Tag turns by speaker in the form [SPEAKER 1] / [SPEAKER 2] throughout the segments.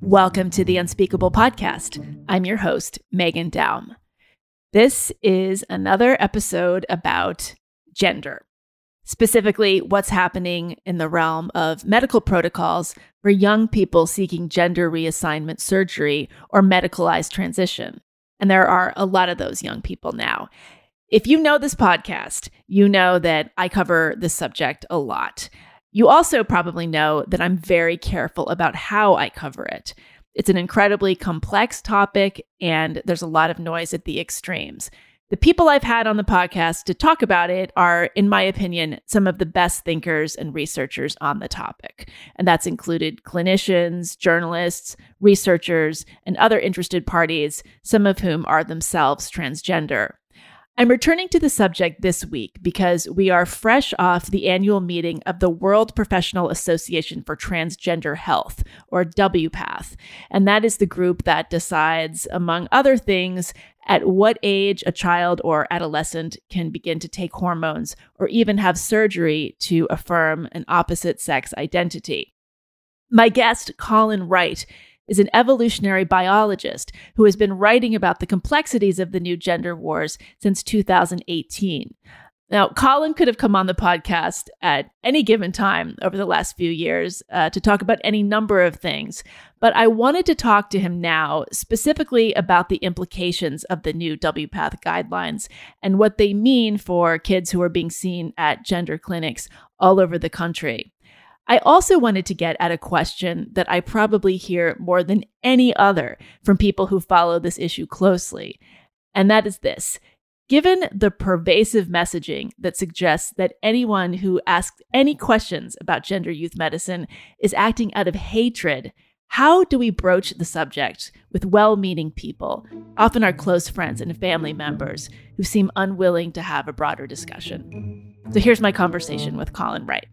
[SPEAKER 1] Welcome to the Unspeakable Podcast. I'm your host, Meghan Daum. This is another episode about gender, specifically what's happening in the realm of medical protocols for young people seeking gender reassignment surgery or medicalized transition. And there are a lot of those young people now. If you know this podcast, you know that I cover this subject a lot. You also probably know that I'm very careful about how I cover it. It's an incredibly complex topic, and there's a lot of noise at the extremes. The people I've had on the podcast to talk about it are, in my opinion, some of the best thinkers and researchers on the topic. And that's included clinicians, journalists, researchers, and other interested parties, some of whom are themselves transgender. I'm returning to the subject this week because we are fresh off the annual meeting of the World Professional Association for Transgender Health, or WPATH. And that is the group that decides, among other things, at what age a child or adolescent can begin to take hormones or even have surgery to affirm an opposite sex identity. My guest, Colin Wright, is an evolutionary biologist who has been writing about the complexities of the new gender wars since 2018. Now, Colin could have come on the podcast at any given time over the last few years uh, to talk about any number of things, but I wanted to talk to him now specifically about the implications of the new WPATH guidelines and what they mean for kids who are being seen at gender clinics all over the country. I also wanted to get at a question that I probably hear more than any other from people who follow this issue closely. And that is this Given the pervasive messaging that suggests that anyone who asks any questions about gender youth medicine is acting out of hatred, how do we broach the subject with well meaning people, often our close friends and family members, who seem unwilling to have a broader discussion? So here's my conversation with Colin Wright.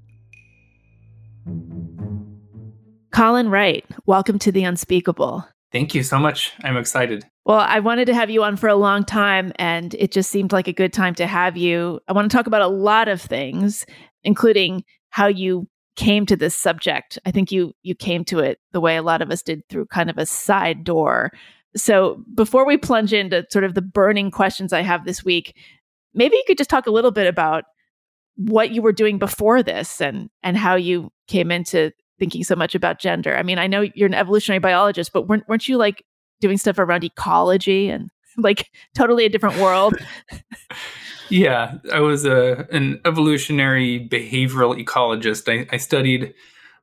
[SPEAKER 1] Colin Wright, welcome to the Unspeakable.
[SPEAKER 2] Thank you so much. I'm excited.
[SPEAKER 1] Well, I wanted to have you on for a long time, and it just seemed like a good time to have you. I want to talk about a lot of things, including how you came to this subject. I think you you came to it the way a lot of us did through kind of a side door. So, before we plunge into sort of the burning questions I have this week, maybe you could just talk a little bit about what you were doing before this and and how you came into thinking so much about gender. I mean, I know you're an evolutionary biologist, but weren't, weren't you like doing stuff around ecology and like totally a different world?
[SPEAKER 2] yeah, I was a an evolutionary behavioral ecologist. I, I studied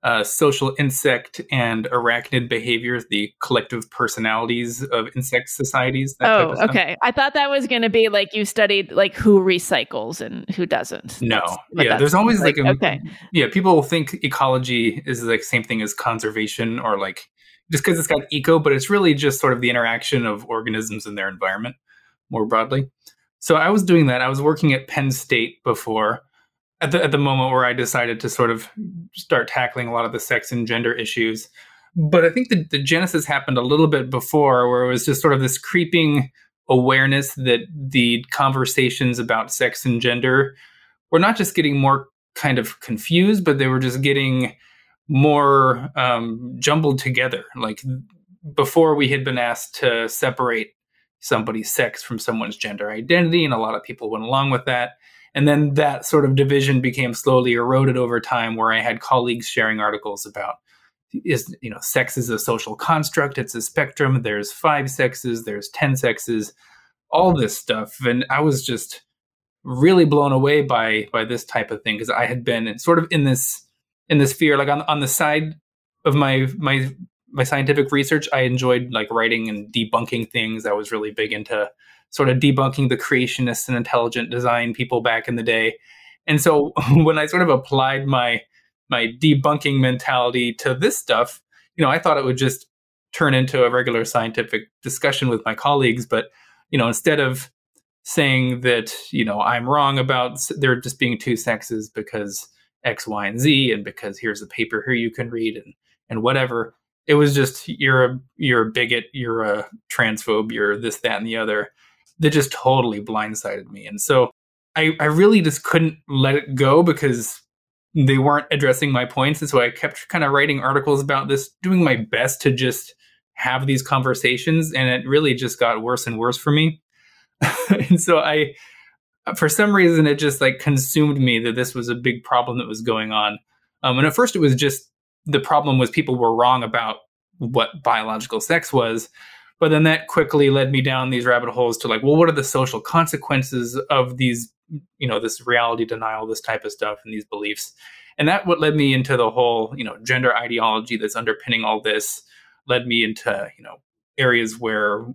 [SPEAKER 2] uh, social insect and arachnid behaviors, the collective personalities of insect societies.
[SPEAKER 1] oh, okay. I thought that was going to be like you studied like who recycles and who doesn't.
[SPEAKER 2] No, yeah. There's always like, like a, okay. Yeah, people think ecology is like same thing as conservation or like just because it's got eco, but it's really just sort of the interaction of organisms in their environment more broadly. So I was doing that. I was working at Penn State before at the at the moment where I decided to sort of start tackling a lot of the sex and gender issues. But I think the, the genesis happened a little bit before, where it was just sort of this creeping awareness that the conversations about sex and gender were not just getting more kind of confused, but they were just getting more um, jumbled together. Like before, we had been asked to separate somebody's sex from someone's gender identity, and a lot of people went along with that. And then that sort of division became slowly eroded over time, where I had colleagues sharing articles about is you know sex is a social construct it's a spectrum there's five sexes there's 10 sexes all this stuff. And i was just really blown away by by this type of thing because i had been sort of in this in this fear. Like on on the side of my my my scientific research i enjoyed like writing and debunking things. I was really big into sort of debunking the creationists and intelligent design people back in the day. And so when I sort of applied my my debunking mentality to this stuff, you know, I thought it would just turn into a regular scientific discussion with my colleagues, but you know, instead of saying that, you know, I'm wrong about there just being two sexes because X, Y, and Z, and because here's a paper here you can read and and whatever. It was just you're a you're a bigot, you're a transphobe, you're this, that, and the other that just totally blindsided me. And so I, I really just couldn't let it go because they weren't addressing my points. And so I kept kind of writing articles about this, doing my best to just have these conversations. And it really just got worse and worse for me. and so I, for some reason, it just like consumed me that this was a big problem that was going on. Um, and at first, it was just the problem was people were wrong about what biological sex was. But then that quickly led me down these rabbit holes to like, well, what are the social consequences of these, you know, this reality denial, this type of stuff, and these beliefs? And that what led me into the whole, you know, gender ideology that's underpinning all this. Led me into, you know, areas where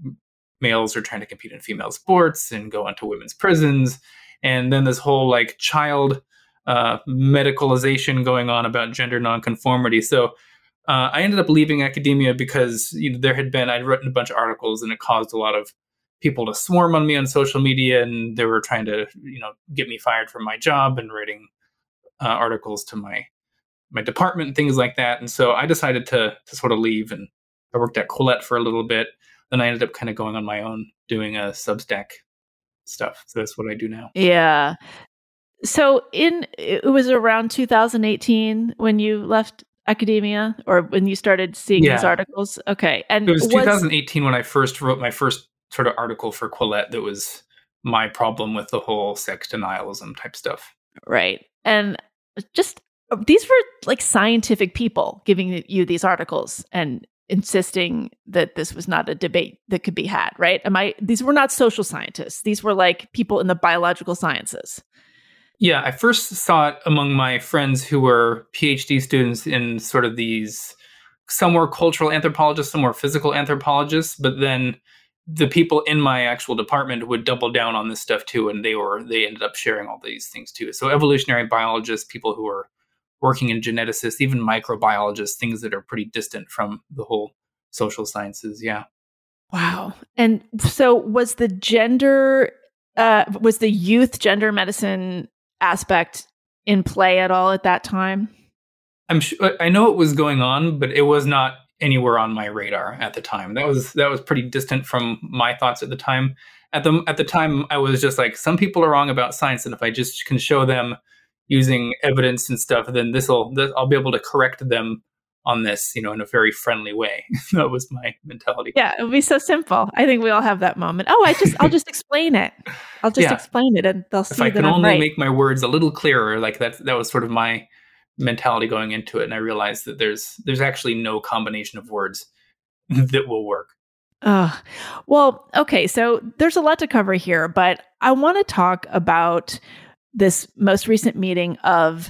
[SPEAKER 2] males are trying to compete in female sports and go into women's prisons, and then this whole like child uh, medicalization going on about gender nonconformity. So uh, I ended up leaving academia because you know, there had been I'd written a bunch of articles and it caused a lot of people to swarm on me on social media and they were trying to you know get me fired from my job and writing uh, articles to my my department and things like that. And so I decided to to sort of leave and I worked at Quillette for a little bit. Then I ended up kind of going on my own doing a Substack stuff. So that's what I do now.
[SPEAKER 1] Yeah. So in it was around 2018 when you left academia or when you started seeing yeah. these articles? Okay.
[SPEAKER 2] And it was 2018 when I first wrote my first sort of article for Quillette that was my problem with the whole sex denialism type stuff.
[SPEAKER 1] Right. And just uh, these were like scientific people giving you these articles and insisting that this was not a debate that could be had, right? Am I these were not social scientists. These were like people in the biological sciences.
[SPEAKER 2] Yeah, I first saw it among my friends who were PhD students in sort of these, some were cultural anthropologists, some were physical anthropologists, but then the people in my actual department would double down on this stuff too, and they were they ended up sharing all these things too. So evolutionary biologists, people who are working in geneticists, even microbiologists, things that are pretty distant from the whole social sciences. Yeah.
[SPEAKER 1] Wow. And so was the gender uh, was the youth gender medicine aspect in play at all at that time?
[SPEAKER 2] I'm sure I know it was going on, but it was not anywhere on my radar at the time. That was that was pretty distant from my thoughts at the time. At the at the time, I was just like, some people are wrong about science, and if I just can show them using evidence and stuff, then this will I'll be able to correct them on this, you know, in a very friendly way. that was my mentality.
[SPEAKER 1] Yeah, it would be so simple. I think we all have that moment. Oh, I just I'll just explain it. I'll just yeah. explain it and they'll see
[SPEAKER 2] if I
[SPEAKER 1] can
[SPEAKER 2] I'm
[SPEAKER 1] only right.
[SPEAKER 2] make my words a little clearer, like that that was sort of my mentality going into it. And I realized that there's there's actually no combination of words that will work.
[SPEAKER 1] Uh, well, okay, so there's a lot to cover here, but I want to talk about this most recent meeting of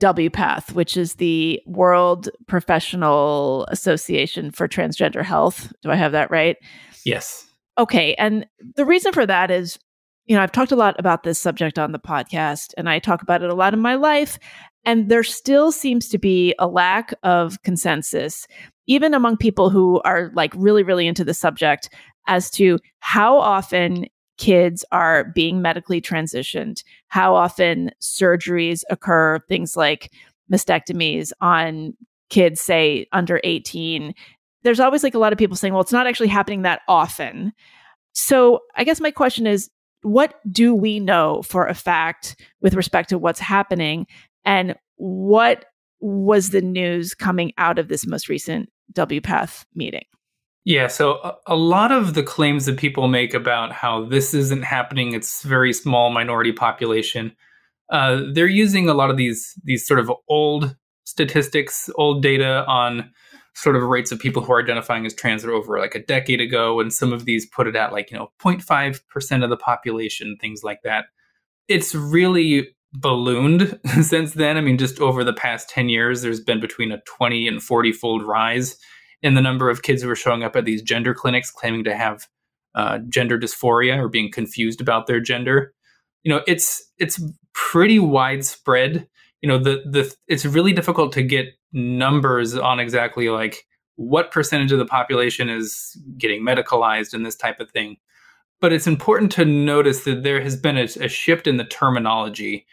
[SPEAKER 1] WPATH, which is the World Professional Association for Transgender Health. Do I have that right?
[SPEAKER 2] Yes.
[SPEAKER 1] Okay. And the reason for that is, you know, I've talked a lot about this subject on the podcast and I talk about it a lot in my life. And there still seems to be a lack of consensus, even among people who are like really, really into the subject, as to how often kids are being medically transitioned, how often surgeries occur, things like mastectomies on kids, say under 18. There's always like a lot of people saying, well, it's not actually happening that often. So I guess my question is, what do we know for a fact with respect to what's happening? And what was the news coming out of this most recent WPATH meeting?
[SPEAKER 2] Yeah, so a, lot of the claims that people make about how this isn't happening, it's very small minority population. Uh, they're using a lot of these these sort of old statistics, old data on sort of rates of people who are identifying as trans over like a decade ago, and some of these put it at like you know 0.5 percent of the population, things like that. It's really ballooned since then. I mean, just over the past 10 years, there's been between a 20 and 40 fold rise in the number of kids who are showing up at these gender clinics claiming to have uh, gender dysphoria or being confused about their gender. You know, it's it's pretty widespread. You know, the the it's really difficult to get numbers on exactly like what percentage of the population is getting medicalized and this type of thing. But it's important to notice that there has been a, a shift in the terminology.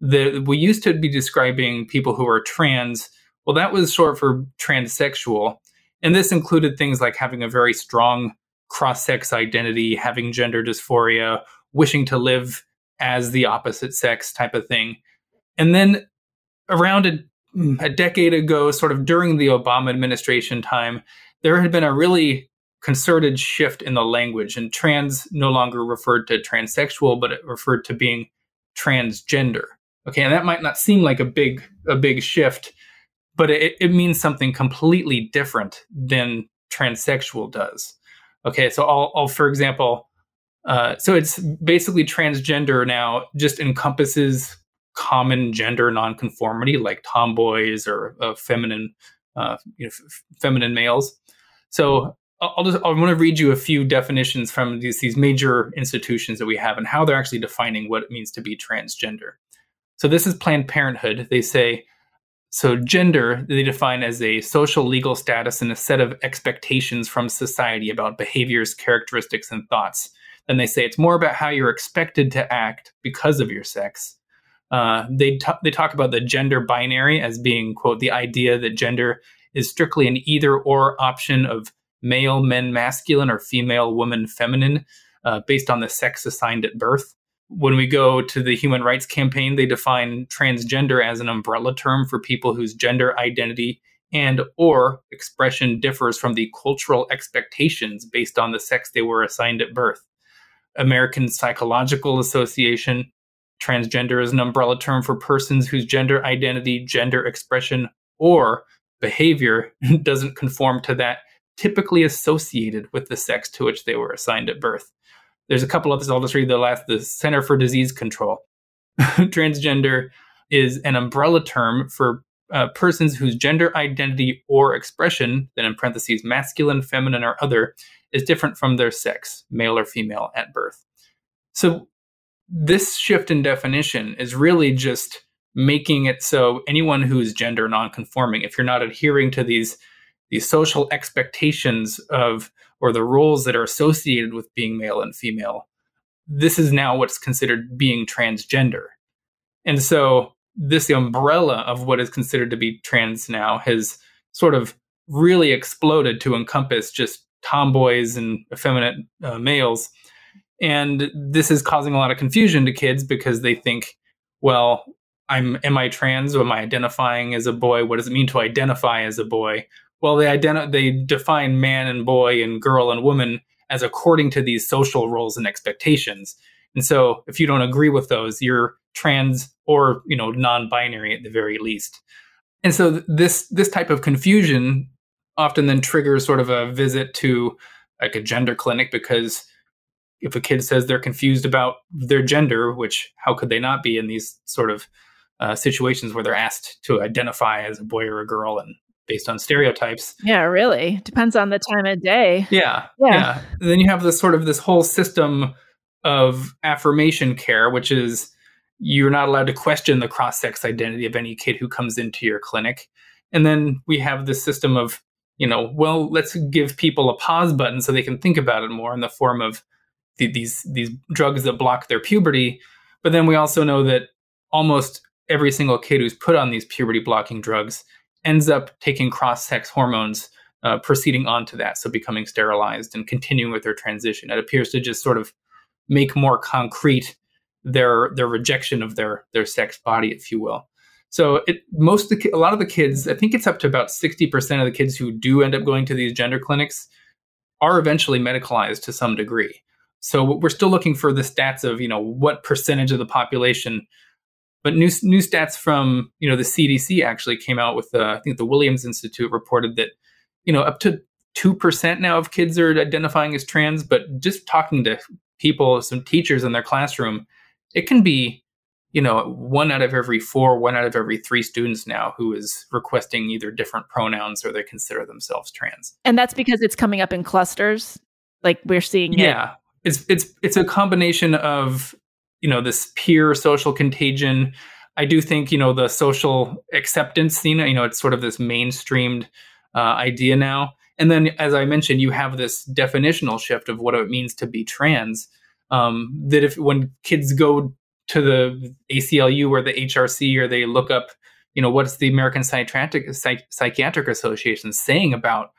[SPEAKER 2] That we used to be describing people who are trans. Well, that was short for transsexual and this included things like having a very strong cross sex identity, having gender dysphoria, wishing to live as the opposite sex type of thing. And then around a, a decade ago, sort of during the Obama administration time, there had been a really concerted shift in the language, and trans no longer referred to transsexual, but it referred to being transgender. Okay, and that might not seem like a big a big shift, but it, it means something completely different than transsexual does. Okay, so I'll, I'll for example, uh, so it's basically transgender now just encompasses common gender nonconformity like tomboys or uh, feminine, uh, you know, f- feminine males. So I'll just I want to read you a few definitions from these these major institutions that we have and how they're actually defining what it means to be transgender. So this is Planned Parenthood. They say so gender they define as a social legal status and a set of expectations from society about behaviors, characteristics, and thoughts. Then they say it's more about how you're expected to act because of your sex. Uh, they t- they talk about the gender binary as being quote the idea that gender is strictly an either or option of male men masculine or female woman feminine uh, based on the sex assigned at birth. When we go to the Human Rights Campaign, they define transgender as an umbrella term for people whose gender identity and or expression differs from the cultural expectations based on the sex they were assigned at birth. American Psychological Association, transgender is an umbrella term for persons whose gender identity, gender expression, or behavior doesn't conform to that typically associated with the sex to which they were assigned at birth. There's a couple others. I'll just read the last. The Center for Disease Control. Transgender is an umbrella term for uh, persons whose gender identity or expression, then in parentheses, masculine, feminine, or other, is different from their sex, male or female, at birth. So this shift in definition is really just making it so anyone who is gender nonconforming, if you're not adhering to these these social expectations of or the roles that are associated with being male and female this is now what's considered being transgender. And so this umbrella of what is considered to be trans now has sort of really exploded to encompass just tomboys and effeminate uh, males. And this is causing a lot of confusion to kids because they think well i'm am i trans? Am i identifying as a boy? What does it mean to identify as a boy well they identi- they define man and boy and girl and woman as according to these social roles and expectations. And so if you don't agree with those you're trans or you know non-binary at the very least. And so th- this this type of confusion often then triggers sort of a visit to like a gender clinic because if a kid says they're confused about their gender which how could they not be in these sort of uh, situations where they're asked to identify as a boy or a girl and based on stereotypes.
[SPEAKER 1] Yeah, really. Depends on the time of day.
[SPEAKER 2] Yeah. Yeah. yeah. Then you have this sort of this whole system of affirmation care, which is you're not allowed to question the cross sex identity of any kid who comes into your clinic. And then we have this system of, you know, well, let's give people a pause button so they can think about it more in the form of the, these these drugs that block their puberty. But then we also know that almost every single kid who's put on these puberty blocking drugs ends up taking cross sex hormones, uh, proceeding on to that, so becoming sterilized and continuing with their transition. It appears to just sort of make more concrete their their rejection of their their sex body, if you will. So it most the, a lot of the kids, I think it's up to about sixty percent of the kids who do end up going to these gender clinics are eventually medicalized to some degree. So we're still looking for the stats of you know what percentage of the population but new new stats from you know the CDC actually came out with the I think the Williams Institute reported that you know up to two percent now of kids are identifying as trans. But just talking to people, some teachers in their classroom, it can be you know one out of every four, one out of every three students now who is requesting either different pronouns or they consider themselves trans.
[SPEAKER 1] And that's because it's coming up in clusters, like we're seeing.
[SPEAKER 2] Yeah, it. it's it's it's a combination of you know this peer social contagion. I do think you know the social acceptance know, you know it's sort of this mainstreamed uh, idea now. And then as i mentioned you have this definitional shift of what it means to be trans um, that if when kids go to the aclu or the hrc or they look up you know what's the american psychiatric, Psych- psychiatric association saying about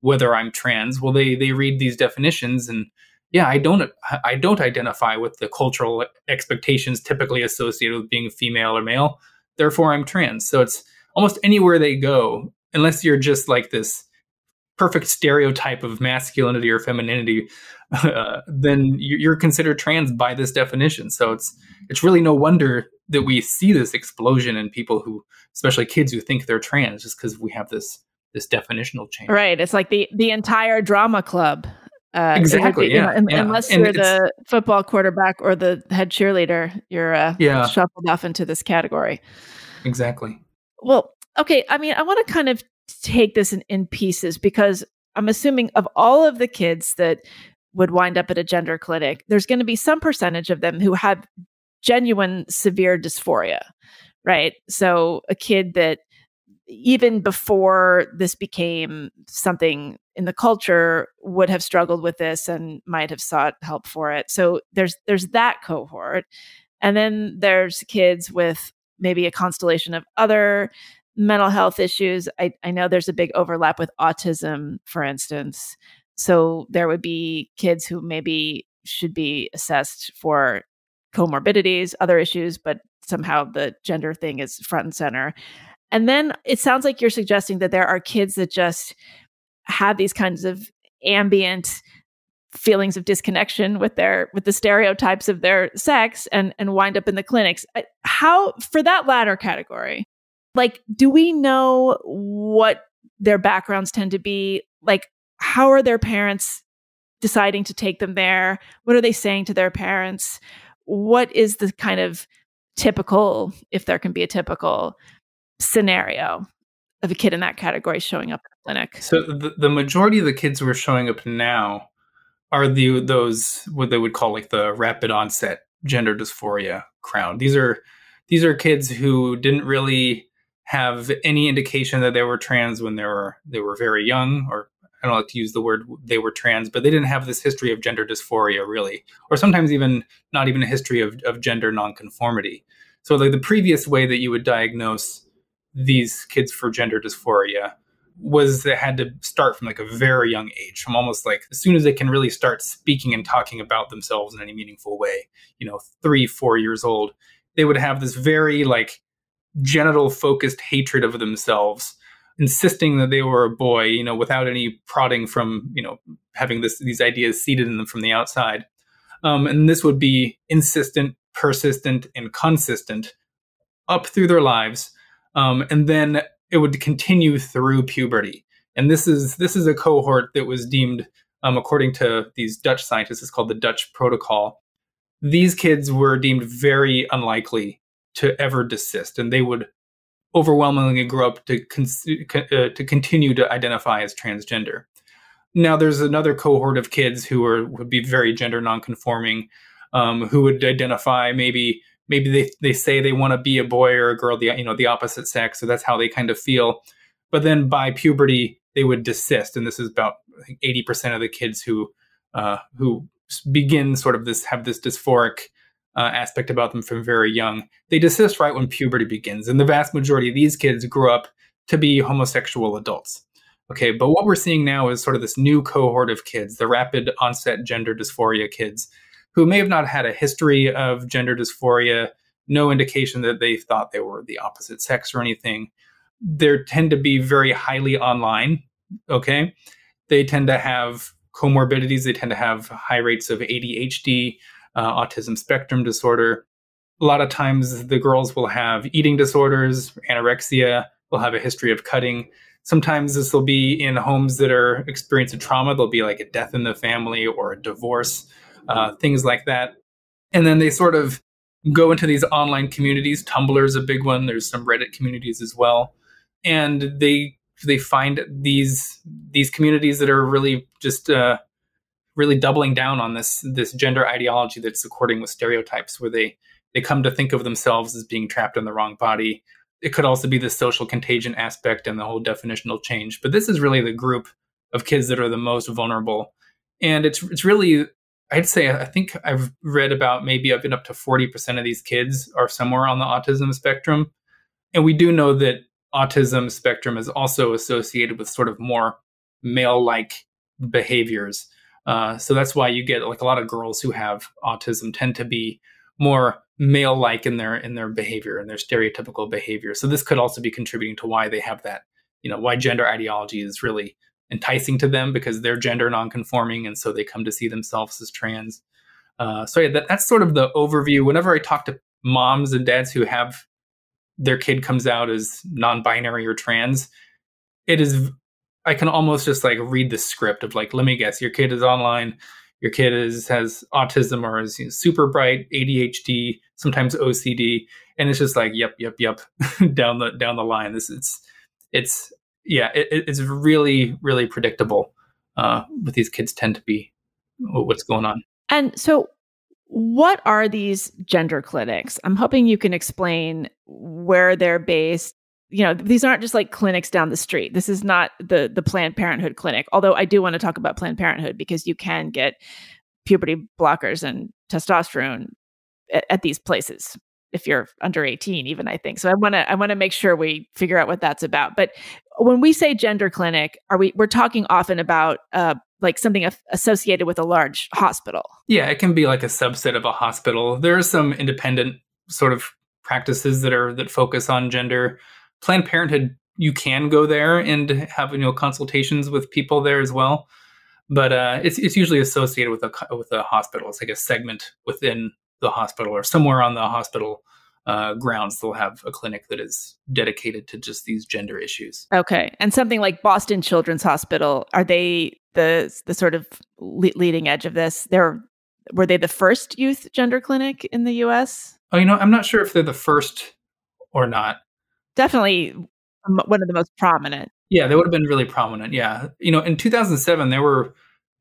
[SPEAKER 2] whether i'm trans well they they read these definitions and yeah, I don't I don't identify with the cultural expectations typically associated with being female or male. therefore I'm trans. So it's almost anywhere they go, unless you're just like this perfect stereotype of masculinity or femininity, uh, then you're considered trans by this definition. So it's it's really no wonder that we see this explosion in people who, especially kids who think they're trans, just because we have this this definitional change.
[SPEAKER 1] Right. It's like the the entire drama club.
[SPEAKER 2] Uh, exactly. Be, yeah,
[SPEAKER 1] you
[SPEAKER 2] know, yeah.
[SPEAKER 1] Unless and you're the football quarterback or the head cheerleader, you're uh, yeah. shuffled off into this category.
[SPEAKER 2] Exactly.
[SPEAKER 1] Well, okay. I mean, I want to kind of take this in, in pieces because I'm assuming of all of the kids that would wind up at a gender clinic, there's going to be some percentage of them who have genuine severe dysphoria, right? So a kid that even before this became something in the culture would have struggled with this and might have sought help for it. So there's there's that cohort. And then there's kids with maybe a constellation of other mental health issues. I, I know there's a big overlap with autism, for instance. So there would be kids who maybe should be assessed for comorbidities, other issues, but somehow the gender thing is front and center. And then it sounds like you're suggesting that there are kids that just have these kinds of ambient feelings of disconnection with their with the stereotypes of their sex and and wind up in the clinics. How for that latter category like do we know what their backgrounds tend to be? Like how are their parents deciding to take them there? What are they saying to their parents? What is the kind of typical if there can be a typical scenario of a kid in that category showing up in the clinic.
[SPEAKER 2] So the, the majority of the kids who are showing up now are the those what they would call like the rapid onset gender dysphoria crown. These are these are kids who didn't really have any indication that they were trans when they were they were very young or I don't like to use the word they were trans, but they didn't have this history of gender dysphoria really, or sometimes even not even a history of, of gender nonconformity. So like the previous way that you would diagnose these kids for gender dysphoria was they had to start from like a very young age from almost like as soon as they can really start speaking and talking about themselves in any meaningful way you know three four years old they would have this very like genital focused hatred of themselves insisting that they were a boy you know without any prodding from you know having this these ideas seeded in them from the outside. Um, and this would be insistent persistent and consistent up through their lives um, and then it would continue through puberty. And this is this is a cohort that was deemed, um, according to these Dutch scientists, it's called the Dutch Protocol. These kids were deemed very unlikely to ever desist, and they would overwhelmingly grow up to con- uh, to continue to identify as transgender. Now, there's another cohort of kids who are would be very gender nonconforming, um, who would identify maybe maybe they, they say they want to be a boy or a girl, the you know the opposite sex, so that's how they kind of feel. But then by puberty, they would desist, and this is about eighty percent of the kids who uh, who begin sort of this have this dysphoric uh, aspect about them from very young. They desist right when puberty begins, and the vast majority of these kids grow up to be homosexual adults. Okay, but what we're seeing now is sort of this new cohort of kids, the rapid onset gender dysphoria kids, who may have not had a history of gender dysphoria, no indication that they thought they were the opposite sex or anything. They tend to be very highly online. Okay. They tend to have comorbidities. They tend to have high rates of ADHD, uh, autism spectrum disorder. A lot of times the girls will have eating disorders, anorexia, will have a history of cutting. Sometimes this will be in homes that are experiencing trauma. There'll be like a death in the family or a divorce uh, things like that. And then they sort of go into these online communities. Tumblr is a big one. There's some Reddit communities as well, and they they find these these communities that are really just uh, really doubling down on this this gender ideology that's according with stereotypes, where they they come to think of themselves as being trapped in the wrong body. It could also be the social contagion aspect and the whole definitional change. But this is really the group of kids that are the most vulnerable. And it's it's really I'd say I think I've read about maybe been up to 40% of these kids are somewhere on the autism spectrum. And we do know that autism spectrum is also associated with sort of more male like behaviors. Uh, so that's why you get like a lot of girls who have autism tend to be more male like in their in their behavior and their stereotypical behavior. So this could also be contributing to why they have that, you know, why gender ideology is really enticing to them because they're gender nonconforming and so they come to see themselves as trans. Uh, so yeah, that, that's sort of the overview. Whenever I talk to moms and dads who have their kid comes out as non-binary or trans, it is I can almost just like read the script of like, let me guess, your kid is online your kid is has autism or is you know, super bright, ADHD, sometimes OCD, and it's just like yep, yep, yep, down the down the line. This it's it's yeah, it, it's really really predictable. Uh, what these kids tend to be, what's going on.
[SPEAKER 1] And so, what are these gender clinics? I'm hoping you can explain where they're based you know these aren't just like clinics down the street this is not the the planned parenthood clinic although i do want to talk about planned parenthood because you can get puberty blockers and testosterone at, at these places if you're under 18 even i think. So i want to i want to make sure we figure out what that's about. But when we say gender clinic are we we're talking often about uh like something associated with a large hospital?
[SPEAKER 2] Yeah it can be like a subset of a hospital. There are some independent sort of practices that are that focus on gender. Planned Parenthood, you can go there and have you know consultations with people there as well, but uh, it's it's usually associated with a with a hospital. It's like a segment within the hospital or somewhere on the hospital uh, grounds. They'll have a clinic that is dedicated to just these gender issues.
[SPEAKER 1] Okay, and something like Boston Children's Hospital are they the the sort of le- leading edge of this? They're were they the first youth gender clinic in the U.S.?
[SPEAKER 2] Oh, you know, I'm not sure if they're the first or not
[SPEAKER 1] definitely one of the most prominent.
[SPEAKER 2] Yeah, they would have been really prominent. Yeah. You know, in 2007, there were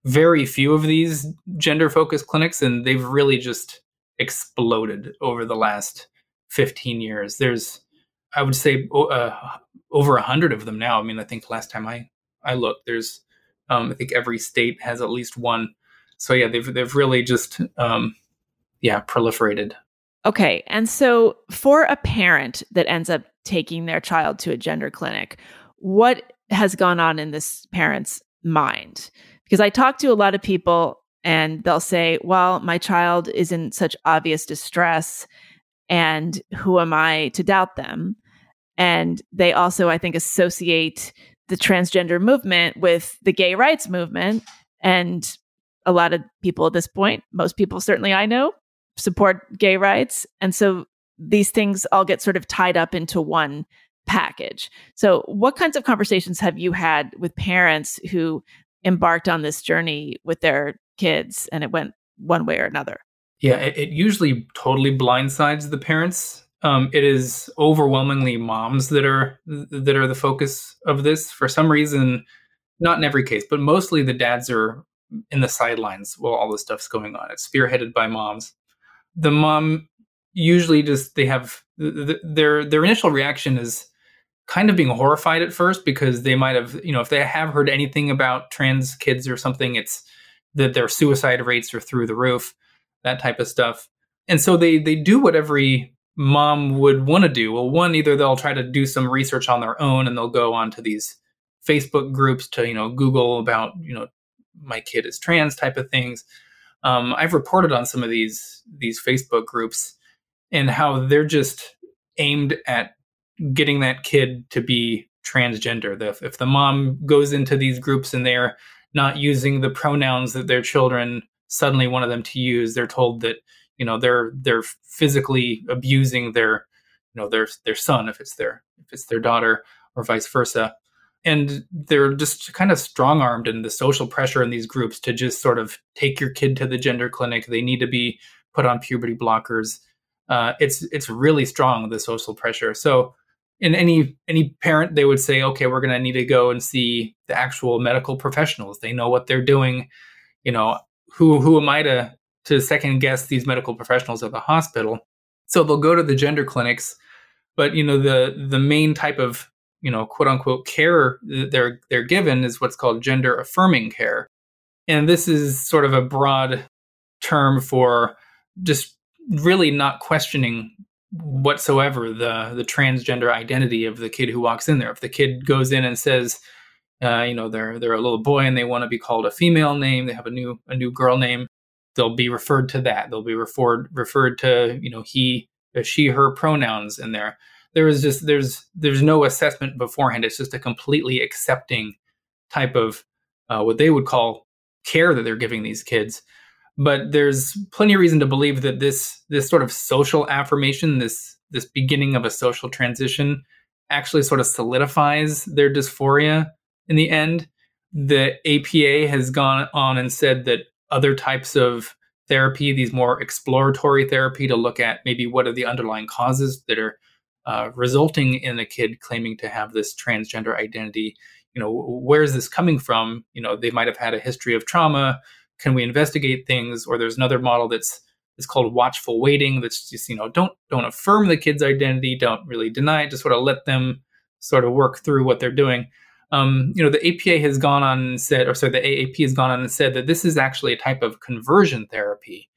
[SPEAKER 2] very few of these gender focused clinics, and they've really just exploded over the last 15 years. There's, I would say, uh, over a hundred of them now. I mean, I think last time I, I looked, there's, um, I think every state has at least one. So yeah, they've, they've really just, um, yeah, proliferated.
[SPEAKER 1] Okay. And so for a parent that ends up taking their child to a gender clinic. What has gone on in this parent's mind? Because I talk to a lot of people and they'll say, well, my child is in such obvious distress. And who am I to doubt them? And they also, I think, associate the transgender movement with the gay rights movement. And a lot of people at this point, most people certainly I know, support gay rights. And so these things all get sort of tied up into one package. So, what kinds of conversations have you had with parents who embarked on this journey with their kids and it went one way or another?
[SPEAKER 2] Yeah, it, it usually totally blindsides the parents. Um, it is overwhelmingly moms that are that are the focus of this. For some reason, not in every case, but mostly the dads are in the sidelines while all this stuff's going on. It's spearheaded by moms. The mom usually just they have their their initial reaction is kind of being horrified at first because they might have you know if they have heard anything about trans kids or something it's that their suicide rates are through the roof that type of stuff. And so they they do what every mom would want to do. Well one either they'll try to do some research on their own and they'll go onto these facebook groups to you know google about you know my kid is trans type of things. Um, i've reported on some of these these facebook groups and how they're just aimed at getting that kid to be transgender. The, if the mom goes into these groups and they're not using the pronouns that their children suddenly wanted them to use, they're told that you know they're they're physically abusing their you know their their son if it's their if it's their daughter or vice versa. And they're just kind of strong armed in the social pressure in these groups to just sort of take your kid to the gender clinic. They need to be put on puberty blockers uh, it's it's really strong the social pressure. So in any any parent, they would say, okay, we're going to need to go and see the actual medical professionals. They know what they're doing. You know, who who am I to to second guess these medical professionals at the hospital? So they'll go to the gender clinics, but you know the the main type of you know quote unquote care that they're they're given is what's called gender affirming care, and this is sort of a broad term for just really not questioning whatsoever the the transgender identity of the kid who walks in there. If the kid goes in and says, uh, you know, they're they're a little boy and they want to be called a female name, they have a new a new girl name, they'll be referred to that. They'll be referred referred to you know he, uh, she, her pronouns in there. There is just there's there's no assessment beforehand. It's just a completely accepting type of uh, what they would call care that they're giving these kids. But there's plenty of reason to believe that this this sort of social affirmation, this this beginning of a social transition, actually sort of solidifies their dysphoria in the end. The APA has gone on and said that other types of therapy, these more exploratory therapy to look at maybe what are the underlying causes that are uh, resulting in a kid claiming to have this transgender identity. You know, where is this coming from? You know, they might have had a history of trauma. Can we investigate things? Or there's another model that's it's called watchful waiting. That's just you know don't don't affirm the kid's identity, don't really deny it, just sort of let them sort of work through what they're doing um, you know, the APA has gone on and said, or sorry, the AAP has gone on and said that this is actually a type of conversion therapy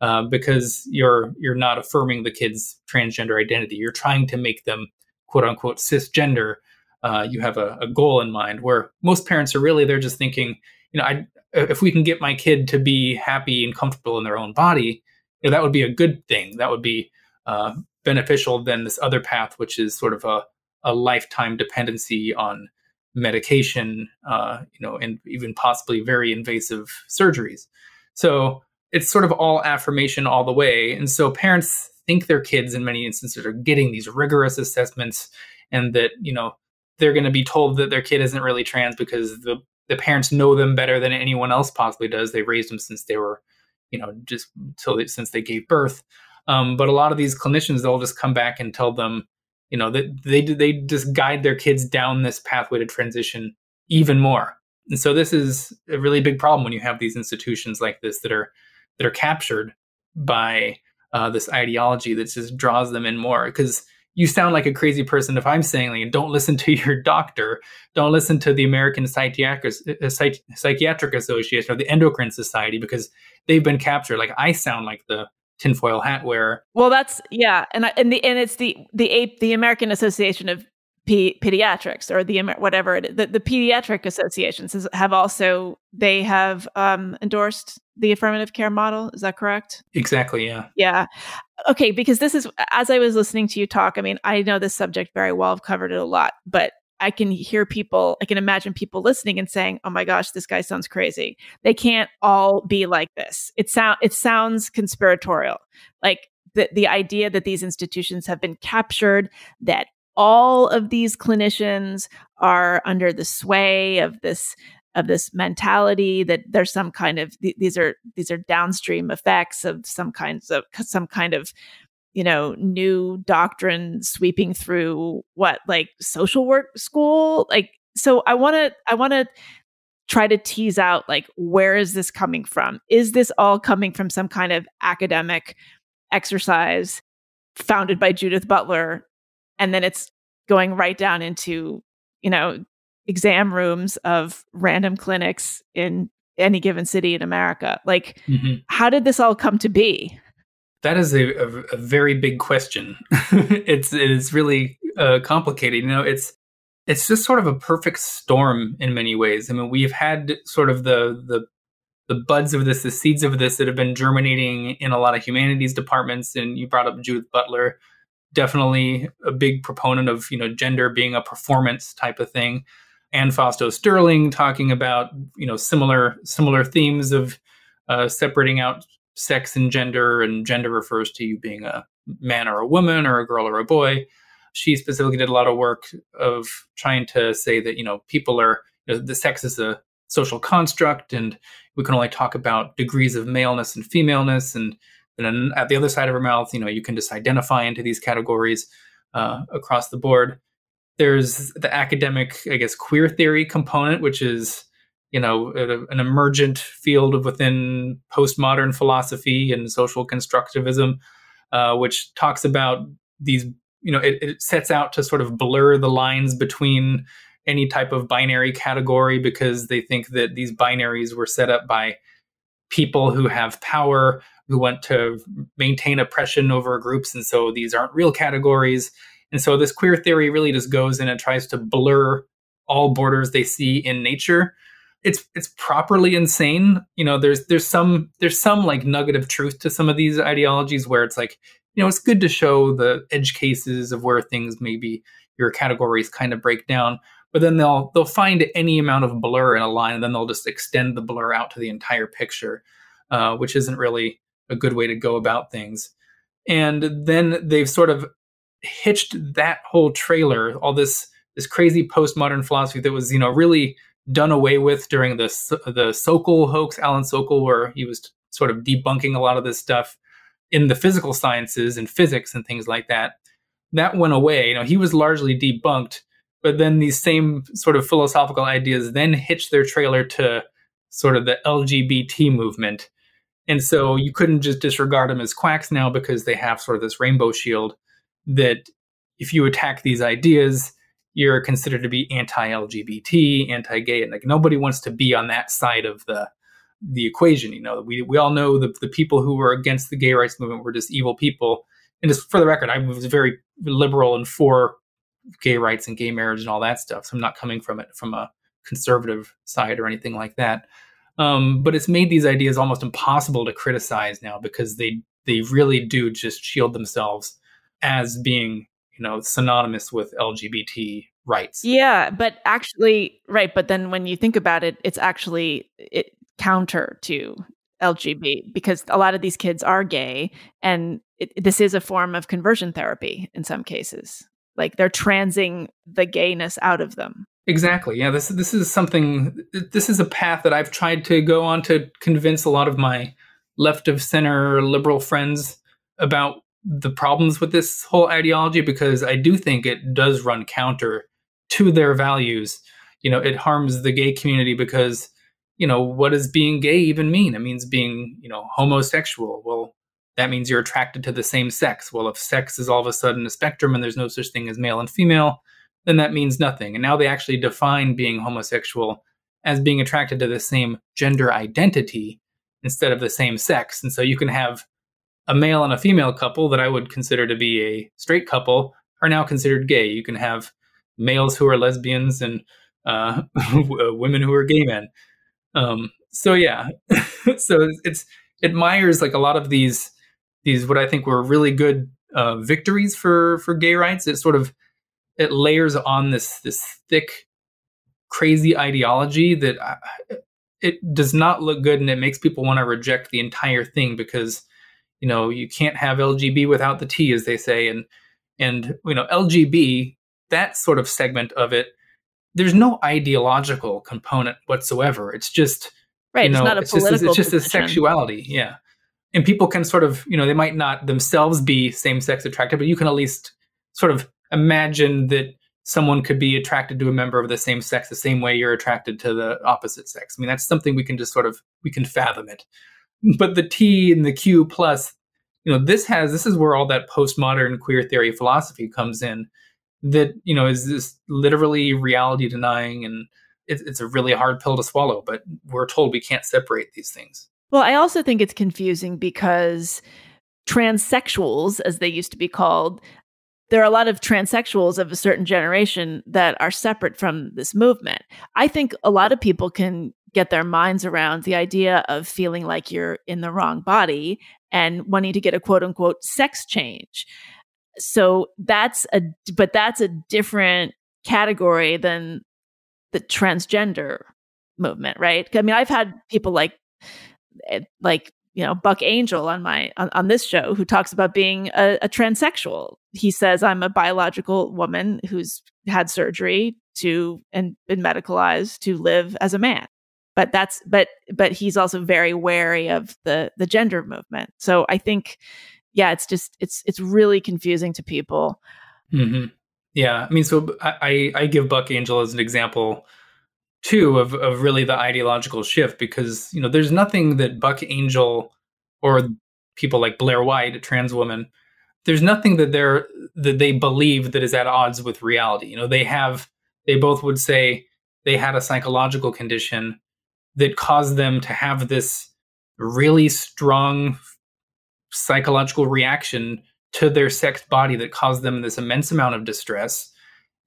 [SPEAKER 2] uh, because you're you're not affirming the kid's transgender identity. You're trying to make them quote unquote cisgender. Uh, you have a, a, goal in mind. Where most parents are really they're just thinking, you know, I, if we can get my kid to be happy and comfortable in their own body, you know, that would be a good thing. That would be uh, beneficial than this other path, which is sort of a, a lifetime dependency on medication, uh, you know, and even possibly very invasive surgeries. So it's sort of all affirmation all the way. And so parents think their kids in many instances are getting these rigorous assessments and that, you know, they're going to be told that their kid isn't really trans because the, the parents know them better than anyone else possibly does. They raised them since they were, you know, just till they, since they gave birth. Um, but a lot of these clinicians, they'll just come back and tell them, you know that they, they just guide their kids down this pathway to transition even more and so this is a really big problem when you have these institutions like this that are that are captured by uh, this ideology that just draws them in more because you sound like a crazy person if i'm saying like don't listen to your doctor. Don't listen to the american psychiatric, uh, psychiatric association or the endocrine society because they've been captured. Like i sound like the tinfoil hat wearer.
[SPEAKER 1] Well, that's yeah, and I, and the and it's the the the American Association of P- Pediatrics or the whatever it, the the pediatric associations have also they have um, endorsed the affirmative care model. Is that correct?
[SPEAKER 2] Exactly. Yeah.
[SPEAKER 1] Yeah. Okay, because this is as I was listening to you talk. I mean, I know this subject very well. I've covered it a lot, but I can hear people, I can imagine people listening and saying, "Oh my gosh, this guy sounds crazy." They can't all be like this. It sound it sounds conspiratorial. Like the the idea that these institutions have been captured, that all of these clinicians are under the sway of this of this mentality that there's some kind of these are these are downstream effects of some kinds of some kind of you know, new doctrine sweeping through what like social work school. Like, so I want to, I want to try to tease out like, where is this coming from? Is this all coming from some kind of academic exercise founded by Judith Butler? And then it's going right down into, you know, exam rooms of random clinics in any given city in America. Like, mm-hmm. how did this all come to be?
[SPEAKER 2] That is a, a, a very big question. it's it is really uh, complicated. You know, it's it's just sort of a perfect storm in many ways. I mean, we've had sort of the the the buds of this, the seeds of this that have been germinating in a lot of humanities departments. And you brought up Judith Butler, definitely a big proponent of you know gender being a performance type of thing. And Fausto Sterling talking about you know similar similar themes of uh, separating out sex and gender, and gender refers to you being a man or a woman or a girl or a boy. She specifically did a lot of work of trying to say that, you know, people are, you know, the sex is a social construct and we can only talk about degrees of maleness and femaleness. And then at the other side of her mouth, you know, you can just identify into these categories uh, across the board. There's the academic, I guess, queer theory component, which is you know an emergent field of within postmodern philosophy and social constructivism, uh, which talks about these. You know, it, it sets out to sort of blur the lines between any type of binary category because they think that these binaries were set up by people who have power who want to maintain oppression over groups and so these aren't real categories and so this queer theory really just goes in and tries to blur all borders they see in nature it's it's properly insane. You know, there's there's some there's some like nugget of truth to some of these ideologies where it's like, you know, it's good to show the edge cases of where things maybe your categories kind of break down. But then they'll they'll find any amount of blur in a line, and then they'll just extend the blur out to the entire picture, uh, which isn't really a good way to go about things. And then they've sort of hitched that whole trailer, all this this crazy postmodern philosophy that was, you know, really done away with during the the Sokal hoax, Alan Sokal, where he was sort of debunking a lot of this stuff in the physical sciences and physics and things like that. That went away. You know, he was largely debunked, but then these same sort of philosophical ideas then hitch their trailer to sort of the LGBT movement. And so you couldn't just disregard them as quacks now because they have sort of this rainbow shield that if you attack these ideas, you're considered to be anti-LGBT, anti-gay, and like nobody wants to be on that side of the the equation. You know, we we all know the the people who were against the gay rights movement were just evil people. And just for the record, I was very liberal and for gay rights and gay marriage and all that stuff. So I'm not coming from it from a conservative side or anything like that. Um, but it's made these ideas almost impossible to criticize now because they they really do just shield themselves as being you know synonymous with lgbt rights
[SPEAKER 1] yeah but actually right but then when you think about it it's actually it, counter to lgbt because a lot of these kids are gay and it, this is a form of conversion therapy in some cases like they're transing the gayness out of them
[SPEAKER 2] exactly yeah this this is something this is a path that i've tried to go on to convince a lot of my left of center liberal friends about the problems with this whole ideology because I do think it does run counter to their values. You know, it harms the gay community because, you know, what does being gay even mean? It means being, you know, homosexual. Well, that means you're attracted to the same sex. Well, if sex is all of a sudden a spectrum and there's no such thing as male and female, then that means nothing. And now they actually define being homosexual as being attracted to the same gender identity instead of the same sex. And so you can have a male and a female couple that I would consider to be a straight couple are now considered gay. You can have males who are lesbians and uh, uh women who are gay men. Um, so yeah, so it's it admires like a lot of these these what I think were really good uh, victories for for gay rights. It sort of it layers on this this thick, crazy ideology that I, uh, it does not look good, and it makes people want to reject the entire thing because you know you can't have lgb without the t as they say. And and you know lgb that sort of segment of it there's no ideological component whatsoever. It's just
[SPEAKER 1] right
[SPEAKER 2] you know,
[SPEAKER 1] it's not a
[SPEAKER 2] it's
[SPEAKER 1] political
[SPEAKER 2] just, it's just a sexuality. Yeah and people can sort of you know they might not themselves be same-sex attracted but you can at least sort of imagine that someone could be attracted to a member of the same sex the same way you're attracted to the opposite sex i mean that's something we can just sort of we can fathom it but the T and the Q plus, you know, this has this is where all that postmodern queer theory philosophy comes in. That you know is this literally reality denying, and it, it's a really hard pill to swallow. But we're told we can't separate these things.
[SPEAKER 1] Well, I also think it's confusing because transsexuals, as they used to be called, there are a lot of transsexuals of a certain generation that are separate from this movement. I think a lot of people can get their minds around the idea of feeling like you're in the wrong body and wanting to get a quote unquote sex change. So that's a, but that's a different category than the transgender movement, right? I mean, I've had people like, like, you know, Buck Angel on my, on, on this show who talks about being a, a transsexual. He says, I'm a biological woman who's had surgery to and been medicalized to live as a man but that's but but he's also very wary of the the gender movement so i think yeah it's just it's it's really confusing to people
[SPEAKER 2] mm-hmm. yeah i mean so i i give buck angel as an example too of of really the ideological shift because you know there's nothing that buck angel or people like blair white a trans woman there's nothing that they're that they believe that is at odds with reality you know they have they both would say they had a psychological condition that caused them to have this really strong psychological reaction to their sex body that caused them this immense amount of distress.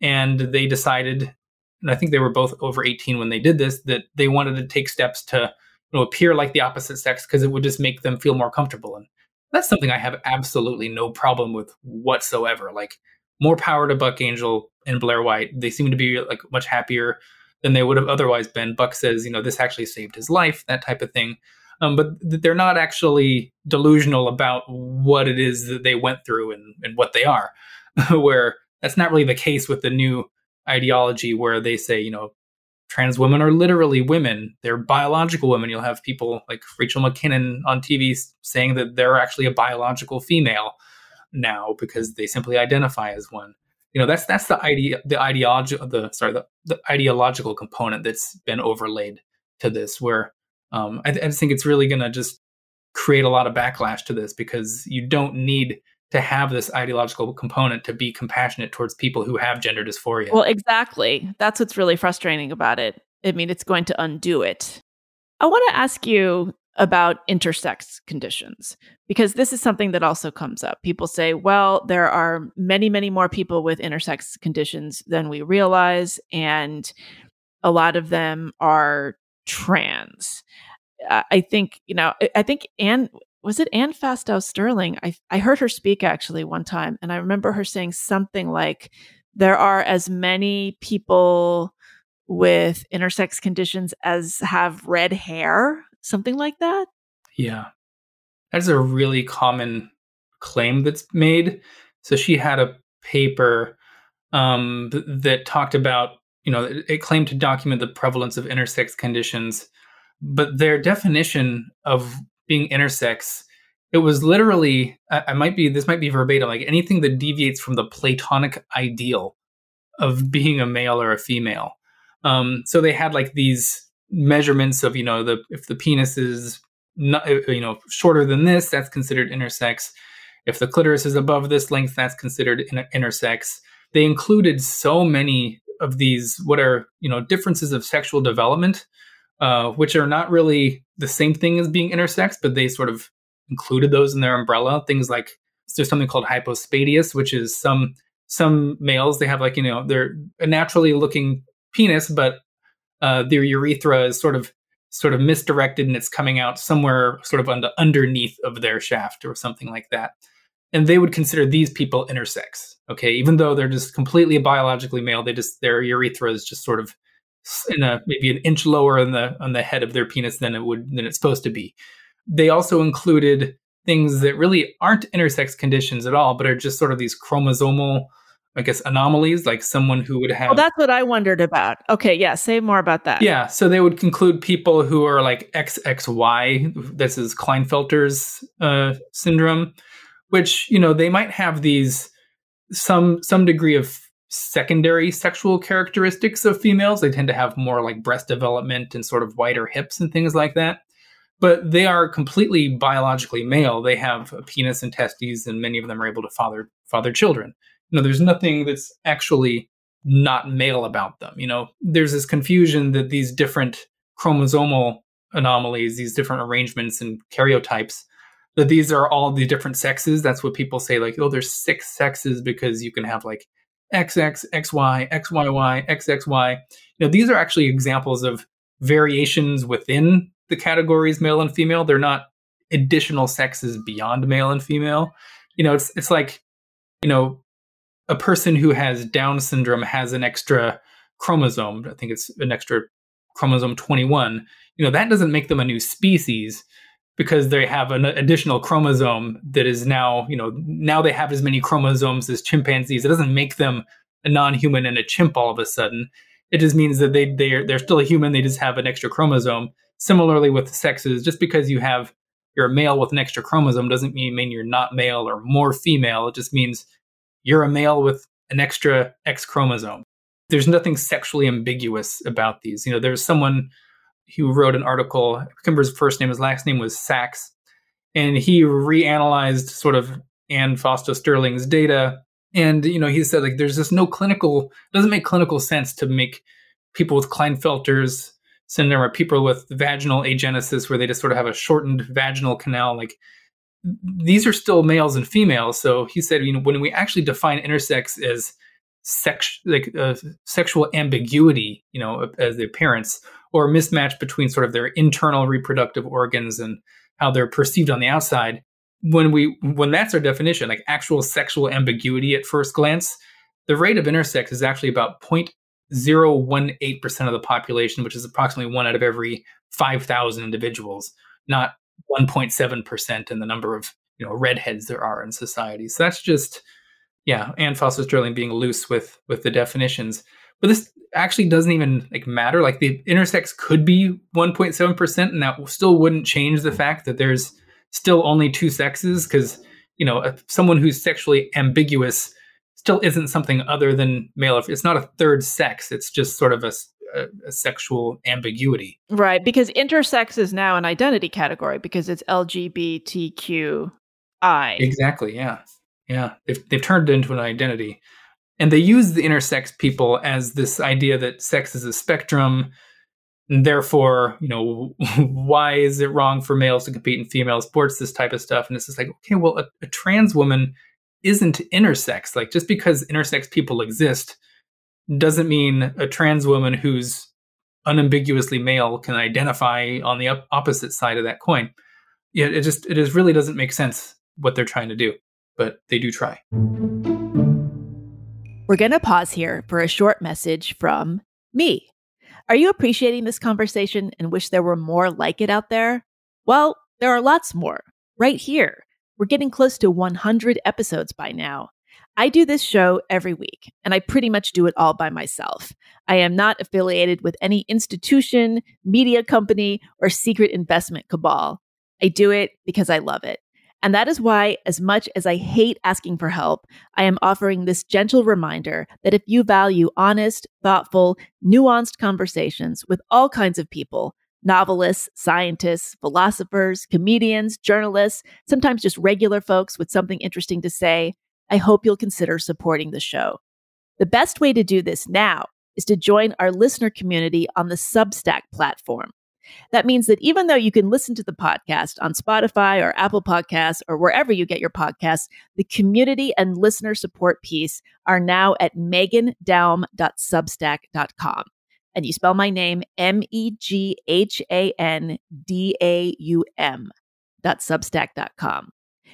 [SPEAKER 2] And they decided and I think they were both over 18 when they did this, that they wanted to take steps to you know, appear like the opposite sex because it would just make them feel more comfortable. And that's something I have absolutely no problem with whatsoever. Like more power to Buck Angel and Blair White. They seem to be like much happier than they would have otherwise been. Buck says, you know, this actually saved his life, that type of thing. Um, but they're not actually delusional about what it is that they went through and, and what they are. where that's not really the case with the new ideology where they say, you know, trans women are literally women. They're biological women. You'll have people like Rachel McKinnon on TV saying that they're actually a biological female now because they simply identify as one. You know, that's that's the idea, the ideology, the sorry, the, the ideological component that's been overlaid to this. Where um, I, I think it's really going to just create a lot of backlash to this because you don't need to have this ideological component to be compassionate towards people who have gender dysphoria.
[SPEAKER 1] Well, exactly. That's what's really frustrating about it. I mean, it's going to undo it. I want to ask you about intersex conditions because this is something that also comes up. People say, well, there are many, many more people with intersex conditions than we realize, and a lot of them are trans. I think, you know, I think Anne was it Anne Fausto-Sterling? I I heard her speak actually one time, and I remember her saying something like, "There are as many people with intersex conditions as have red hair," something like that.
[SPEAKER 2] Yeah, that's a really common claim that's made. So she had a paper um, th- that talked about, you know, it claimed to document the prevalence of intersex conditions, but their definition of being intersex, it was literally, I, I might be, this might be verbatim, like anything that deviates from the Platonic ideal of being a male or a female. Um, so they had like these measurements of, you know, the if the penis is not, uh, you know, shorter than this, that's considered intersex. If the clitoris is above this length, that's considered intersex. They included so many of these what are you know differences of sexual development uh, which are not really the same thing as being intersex, but they sort of included those in their umbrella. Things like there's something called hypospadias, which is some some males they have like you know they're a naturally looking penis, but uh, their urethra is sort of sort of misdirected and it's coming out somewhere sort of under, underneath of their shaft or something like that. And they would consider these people intersex. Okay, even though they're just completely biologically male, they just their urethra is just sort of in a maybe an inch lower on the on the head of their penis than it would than it's supposed to be. They also included things that really aren't intersex conditions at all, but are just sort of these chromosomal, I guess, anomalies, like someone who would have.
[SPEAKER 1] Well, that's what I wondered about. Okay, yeah, say more about that.
[SPEAKER 2] Yeah, so they would conclude people who are like XXY. This is Klinefelter's uh, syndrome, which you know they might have these some some degree of secondary sexual characteristics of females. They tend to have more like breast development and sort of wider hips and things like that. But they are completely biologically male. They have a penis and testes, and many of them are able to father father children. You know, there's nothing that's actually not male about them. You know, there's this confusion that these different chromosomal anomalies, these different arrangements and karyotypes, that these are all the different sexes. That's what people say, like, oh, there's six sexes because you can have like XX, XY, XYY, XXY. You know, these are actually examples of variations within the categories male and female. They're not additional sexes beyond male and female. You know, it's it's like, you know, a person who has Down syndrome has an extra chromosome. I think it's an extra chromosome 21. You know, that doesn't make them a new species because they have an additional chromosome that is now, you know, now they have as many chromosomes as chimpanzees. It doesn't make them a non-human and a chimp all of a sudden. It just means that they they're they're still a human. They just have an extra chromosome. Similarly with sexes, just because you have you're a male with an extra chromosome doesn't mean, mean you're not male or more female. It just means you're a male with an extra X chromosome. There's nothing sexually ambiguous about these. You know, there's someone who wrote an article. I remember his first name, his last name was Sax, and he reanalyzed sort of Anne Fausto-Sterling's data. And you know, he said like there's just no clinical doesn't make clinical sense to make people with Klinefelter's syndrome or people with vaginal agenesis where they just sort of have a shortened vaginal canal like these are still males and females so he said you know when we actually define intersex as sex like uh, sexual ambiguity, you know, as the appearance or mismatch between sort of their internal reproductive organs and how they're perceived on the outside. When we when that's our definition, like actual sexual ambiguity at first glance, the rate of intersex is actually about 0.018% of the population, which is approximately one out of every 5,000 individuals, not 1.7% in the number of you know redheads there are in society. So that's just yeah, and Fausto-Sterling being loose with with the definitions. But this actually doesn't even like matter. Like the intersex could be 1.7%, and that still wouldn't change the fact that there's still only two sexes because you know someone who's sexually ambiguous still isn't something other than male. It's not a third sex. It's just sort of a, a, a, sexual ambiguity.
[SPEAKER 1] Right. Because intersex is now an identity category because it's LGBTQI.
[SPEAKER 2] Exactly. Yeah. Yeah. They've, they've turned it into an identity. And they use the intersex people as this idea that sex is a spectrum. And therefore, you know, why is it wrong for males to compete in female sports, this type of stuff? And it's just like, okay, well, a, a trans woman isn't intersex. Like just because intersex people exist doesn't mean a trans woman who's unambiguously male can identify on the opposite side of that coin. It just it just really doesn't make sense what they're trying to do, but they do try.
[SPEAKER 1] We're going to pause here for a short message from me. Are you appreciating this conversation and wish there were more like it out there? Well, there are lots more right here we're getting close to 100 episodes by now. I do this show every week, and I pretty much do it all by myself. I am not affiliated with any institution, media company, or secret investment cabal. I do it because I love it. And that is why, as much as I hate asking for help, I am offering this gentle reminder that if you value honest, thoughtful, nuanced conversations with all kinds of people, novelists, scientists, philosophers, comedians, journalists, sometimes just regular folks with something interesting to say, I hope you'll consider supporting the show. The best way to do this now is to join our listener community on the Substack platform. That means that even though you can listen to the podcast on Spotify or Apple Podcasts or wherever you get your podcasts, the community and listener support piece are now at meghandaum.substack.com and you spell my name M E G H A N D A U M dot substack.com.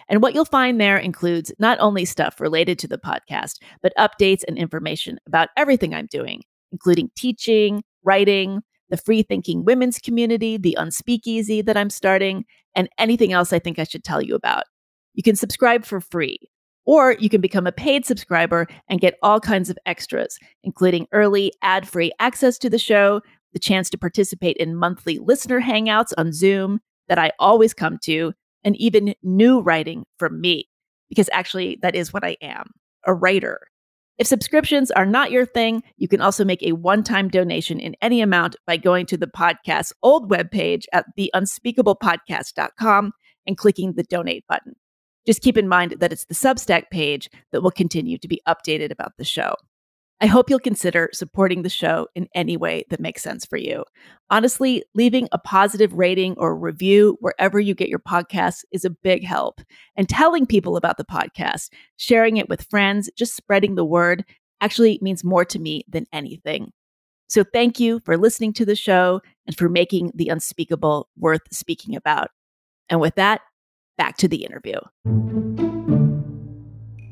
[SPEAKER 1] And what you'll find there includes not only stuff related to the podcast, but updates and information about everything I'm doing, including teaching, writing, the free thinking women's community, the unspeakeasy that I'm starting, and anything else I think I should tell you about. You can subscribe for free or you can become a paid subscriber and get all kinds of extras, including early ad free access to the show, the chance to participate in monthly listener hangouts on Zoom that I always come to, and even new writing from me, because actually, that is what I am a writer. If subscriptions are not your thing, you can also make a one time donation in any amount by going to the podcast's old webpage at theunspeakablepodcast.com and clicking the donate button. Just keep in mind that it's the Substack page that will continue to be updated about the show. I hope you'll consider supporting the show in any way that makes sense for you. Honestly, leaving a positive rating or review wherever you get your podcasts is a big help. And telling people about the podcast, sharing it with friends, just spreading the word actually means more to me than anything. So thank you for listening to the show and for making the unspeakable worth speaking about. And with that, back to the interview.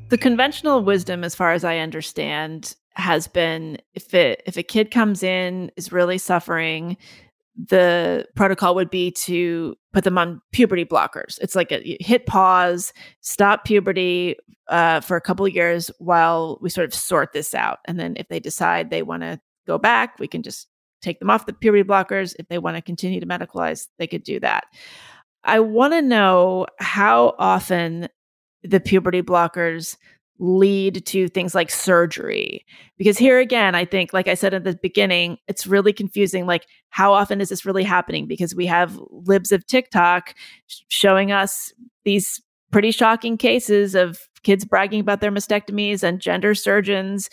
[SPEAKER 1] The conventional wisdom, as far as I understand, has been if it if a kid comes in is really suffering, the protocol would be to put them on puberty blockers. It's like a hit pause, stop puberty uh, for a couple years while we sort of sort this out, and then if they decide they want to go back, we can just take them off the puberty blockers. If they want to continue to medicalize, they could do that. I want to know how often the puberty blockers lead to things like surgery. Because here again, I think, like I said at the beginning, it's really confusing. Like, how often is this really happening? Because we have libs of TikTok showing us these pretty shocking cases of kids bragging about their mastectomies and gender surgeons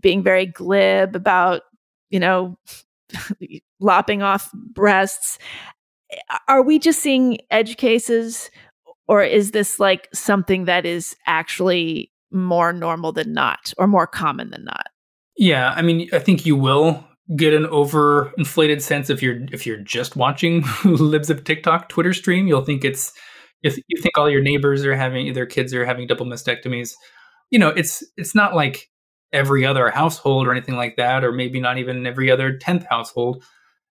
[SPEAKER 1] being very glib about, you know, lopping off breasts are we just seeing edge cases or is this like something that is actually more normal than not or more common than not.
[SPEAKER 2] Yeah, I mean, I think you will get an overinflated sense if you're if you're just watching libs of TikTok Twitter stream. You'll think it's if you think all your neighbors are having their kids are having double mastectomies. You know, it's it's not like every other household or anything like that, or maybe not even every other tenth household.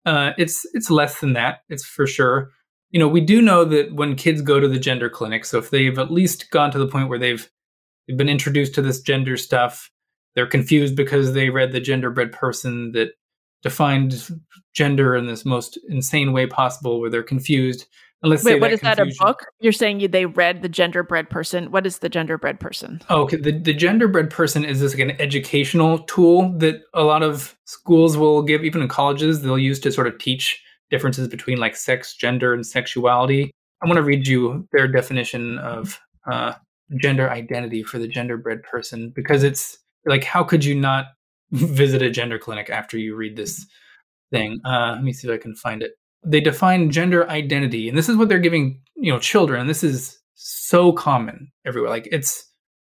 [SPEAKER 2] Uh, it's it's less than that. It's for sure. You know, we do know that when kids go to the gender clinic, so if they've at least gone to the point where they've they've been introduced to this gender stuff, they're confused because they read the gender genderbread person that defined gender in this most insane way possible, where they're confused
[SPEAKER 1] and let's Wait, what is confusion. that a book? You're saying you, they read the gender genderbread person. What is the gender genderbread person?
[SPEAKER 2] Oh, okay. The, the genderbread person is this like an educational tool that a lot of schools will give, even in colleges, they'll use to sort of teach differences between like sex, gender, and sexuality. I want to read you their definition of uh, gender identity for the genderbread person because it's like, how could you not visit a gender clinic after you read this thing? Uh, let me see if I can find it they define gender identity and this is what they're giving you know children this is so common everywhere like it's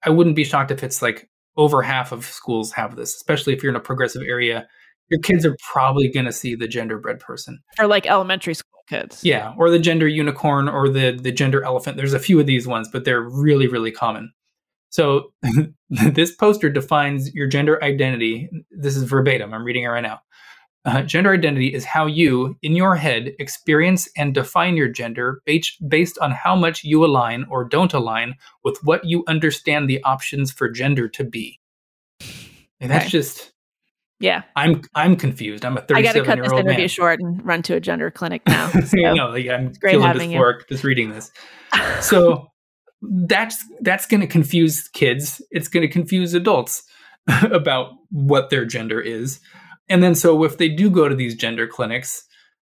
[SPEAKER 2] i wouldn't be shocked if it's like over half of schools have this especially if you're in a progressive area your kids are probably going to see the genderbread person.
[SPEAKER 1] Or like elementary school kids.
[SPEAKER 2] Yeah or the gender unicorn or the the gender elephant. There's a few of these ones but they're really really common. So this poster defines your gender identity. This is verbatim. I'm reading it right now. Uh, gender identity is how you, in your head, experience and define your gender based on how much you align or don't align with what you understand the options for gender to be. And that's okay. just
[SPEAKER 1] yeah.
[SPEAKER 2] I'm I'm confused. I'm a 37
[SPEAKER 1] I got to cut
[SPEAKER 2] this
[SPEAKER 1] interview
[SPEAKER 2] man.
[SPEAKER 1] short and run to a gender clinic now. So
[SPEAKER 2] know, like I'm it's great feeling having dysphoric you. just reading this. So that's that's going to confuse kids. It's going to confuse adults about what their gender is. And then so if they do go to these gender clinics,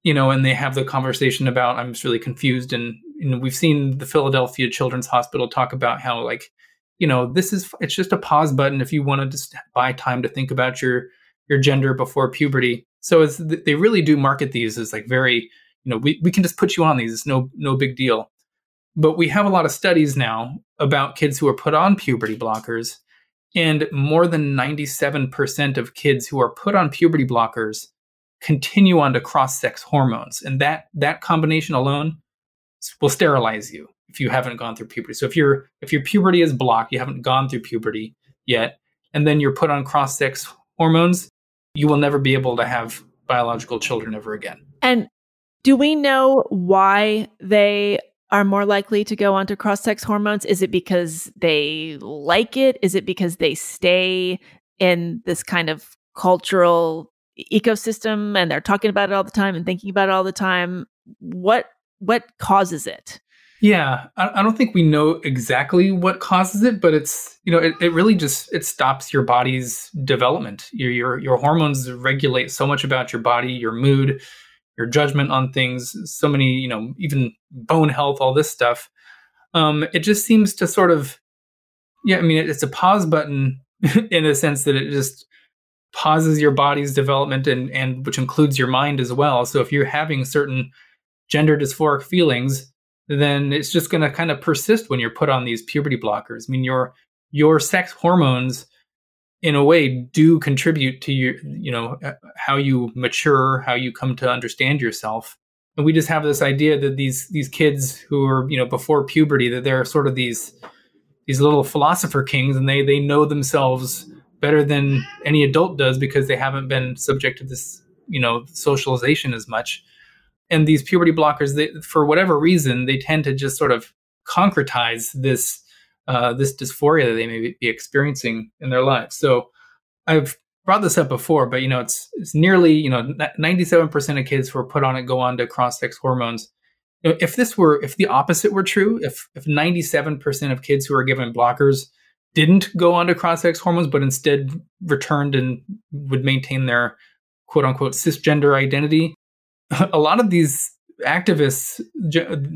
[SPEAKER 2] you know, and they have the conversation about I'm just really confused and you know, we've seen the Philadelphia Children's Hospital talk about how like, you know, this is it's just a pause button if you want to just buy time to think about your your gender before puberty. So it's they really do market these as like very, you know, we, we can just put you on these. It's no no big deal. But we have a lot of studies now about kids who are put on puberty blockers and more than 97% of kids who are put on puberty blockers continue on to cross-sex hormones. And that that combination alone will sterilize you if you haven't gone through puberty. So if your if your puberty is blocked, you haven't gone through puberty yet, and then you're put on cross-sex hormones, you will never be able to have biological children ever again.
[SPEAKER 1] And do we know why they are more likely to go onto cross sex hormones? Is it because they like it? Is it because they stay in this kind of cultural ecosystem and they're talking about it all the time and thinking about it all the time? What what causes it?
[SPEAKER 2] Yeah, I, I don't think we know exactly what causes it, but it's you know it, it really just it stops your body's development. Your your your hormones regulate so much about your body, your mood, your judgment on things, so many, you know, even bone health, all this stuff. Um, it just seems to sort of, yeah, I mean, it's a pause button in a sense that it just pauses your body's development and, and which includes your mind as well. So if you're having certain gender dysphoric feelings, then it's just going to kind of persist when you're put on these puberty blockers. I mean, your your sex hormones in a way do contribute to your you know uh, how you mature how you come to understand yourself and we just have this idea that these these kids who are you know before puberty that they're sort of these these little philosopher kings and they they know themselves better than any adult does because they haven't been subject to this you know socialization as much and these puberty blockers they for whatever reason they tend to just sort of concretize this uh, this dysphoria that they may be experiencing in their lives. So I've brought this up before, but you know, it's it's nearly you know 97% of kids who are put on it go on to cross-sex hormones. You know, if this were if the opposite were true, if if 97% of kids who are given blockers didn't go on to cross-sex hormones, but instead returned and would maintain their quote unquote cisgender identity, a lot of these activists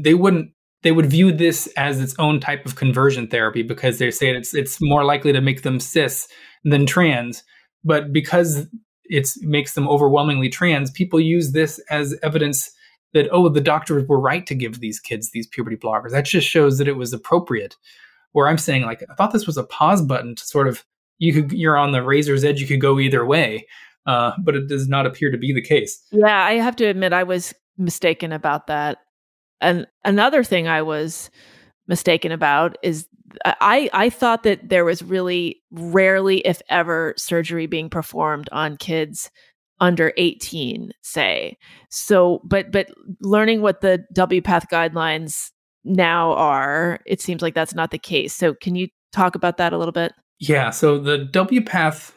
[SPEAKER 2] they wouldn't they would view this as its own type of conversion therapy because they say it's it's more likely to make them cis than trans. But because it makes them overwhelmingly trans, people use this as evidence that oh, the doctors were right to give these kids these puberty blockers. That just shows that it was appropriate. Where I'm saying like I thought this was a pause button to sort of you could you're on the razor's edge. You could go either way, uh, but it does not appear to be the case.
[SPEAKER 1] Yeah, I have to admit I was mistaken about that. And another thing I was mistaken about is I I thought that there was really rarely, if ever, surgery being performed on kids under 18 say so but but learning what the wpath guidelines now are it seems like that's not the case so can you talk about that a little bit
[SPEAKER 2] yeah so the wpath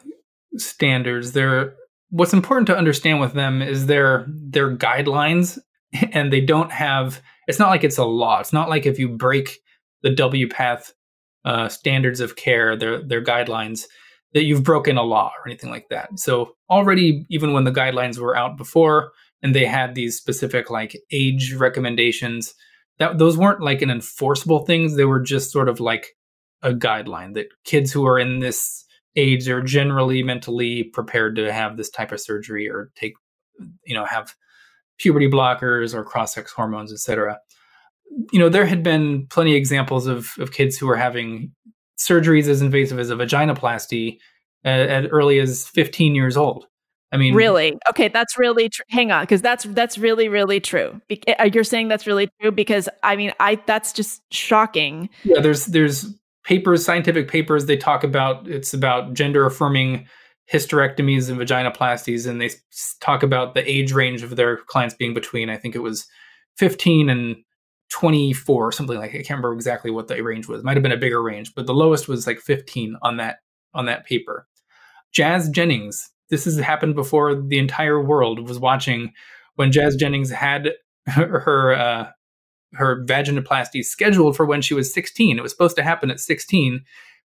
[SPEAKER 2] standards. They're what's important to understand with them is their their guidelines and they don't have it's not like it's a law. It's not like if you break the wpath uh, standards of care their their guidelines that you've broken a law or anything like that. So already even when the guidelines were out before and they had these specific like age recommendations that those weren't like an enforceable things. They were just sort of like a guideline that kids who are in this age are generally mentally prepared to have this type of surgery or take you know have puberty blockers or cross-sex hormones etc you know there had been plenty of examples of, of kids who were having surgeries as invasive as a vaginoplasty at, at early as 15 years old I mean,
[SPEAKER 1] really? Okay, that's really tr- hang on because that's that's really really true. Be- uh, you're saying that's really true because I mean, I that's just shocking.
[SPEAKER 2] Yeah, there's there's papers, scientific papers. They talk about it's about gender affirming hysterectomies and vaginoplasties, and they talk about the age range of their clients being between I think it was 15 and 24 something like. I can't remember exactly what the range was. Might have been a bigger range, but the lowest was like 15 on that on that paper. Jazz Jennings this has happened before the entire world was watching when Jazz Jennings had her uh, her vaginoplasty scheduled for when she was 16. It was supposed to happen at 16,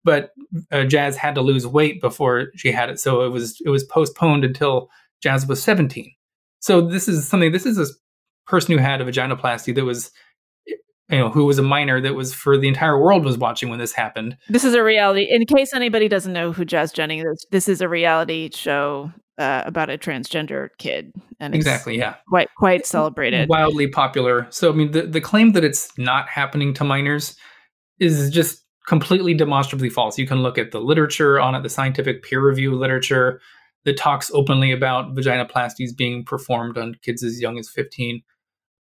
[SPEAKER 2] but uh, Jazz had to lose weight before she had it, so it was it was postponed until Jazz was 17. So this is something. This is a person who had a vaginoplasty that was you know, who was a minor that was for the entire world was watching when this happened.
[SPEAKER 1] This is a reality. In case anybody doesn't know who Jazz Jennings is, this is a reality show uh, about a transgender kid,
[SPEAKER 2] and exactly, yeah,
[SPEAKER 1] quite quite celebrated,
[SPEAKER 2] wildly popular. So, I mean, the the claim that it's not happening to minors is just completely demonstrably false. You can look at the literature on it, the scientific peer review literature that talks openly about vaginoplasties being performed on kids as young as 15.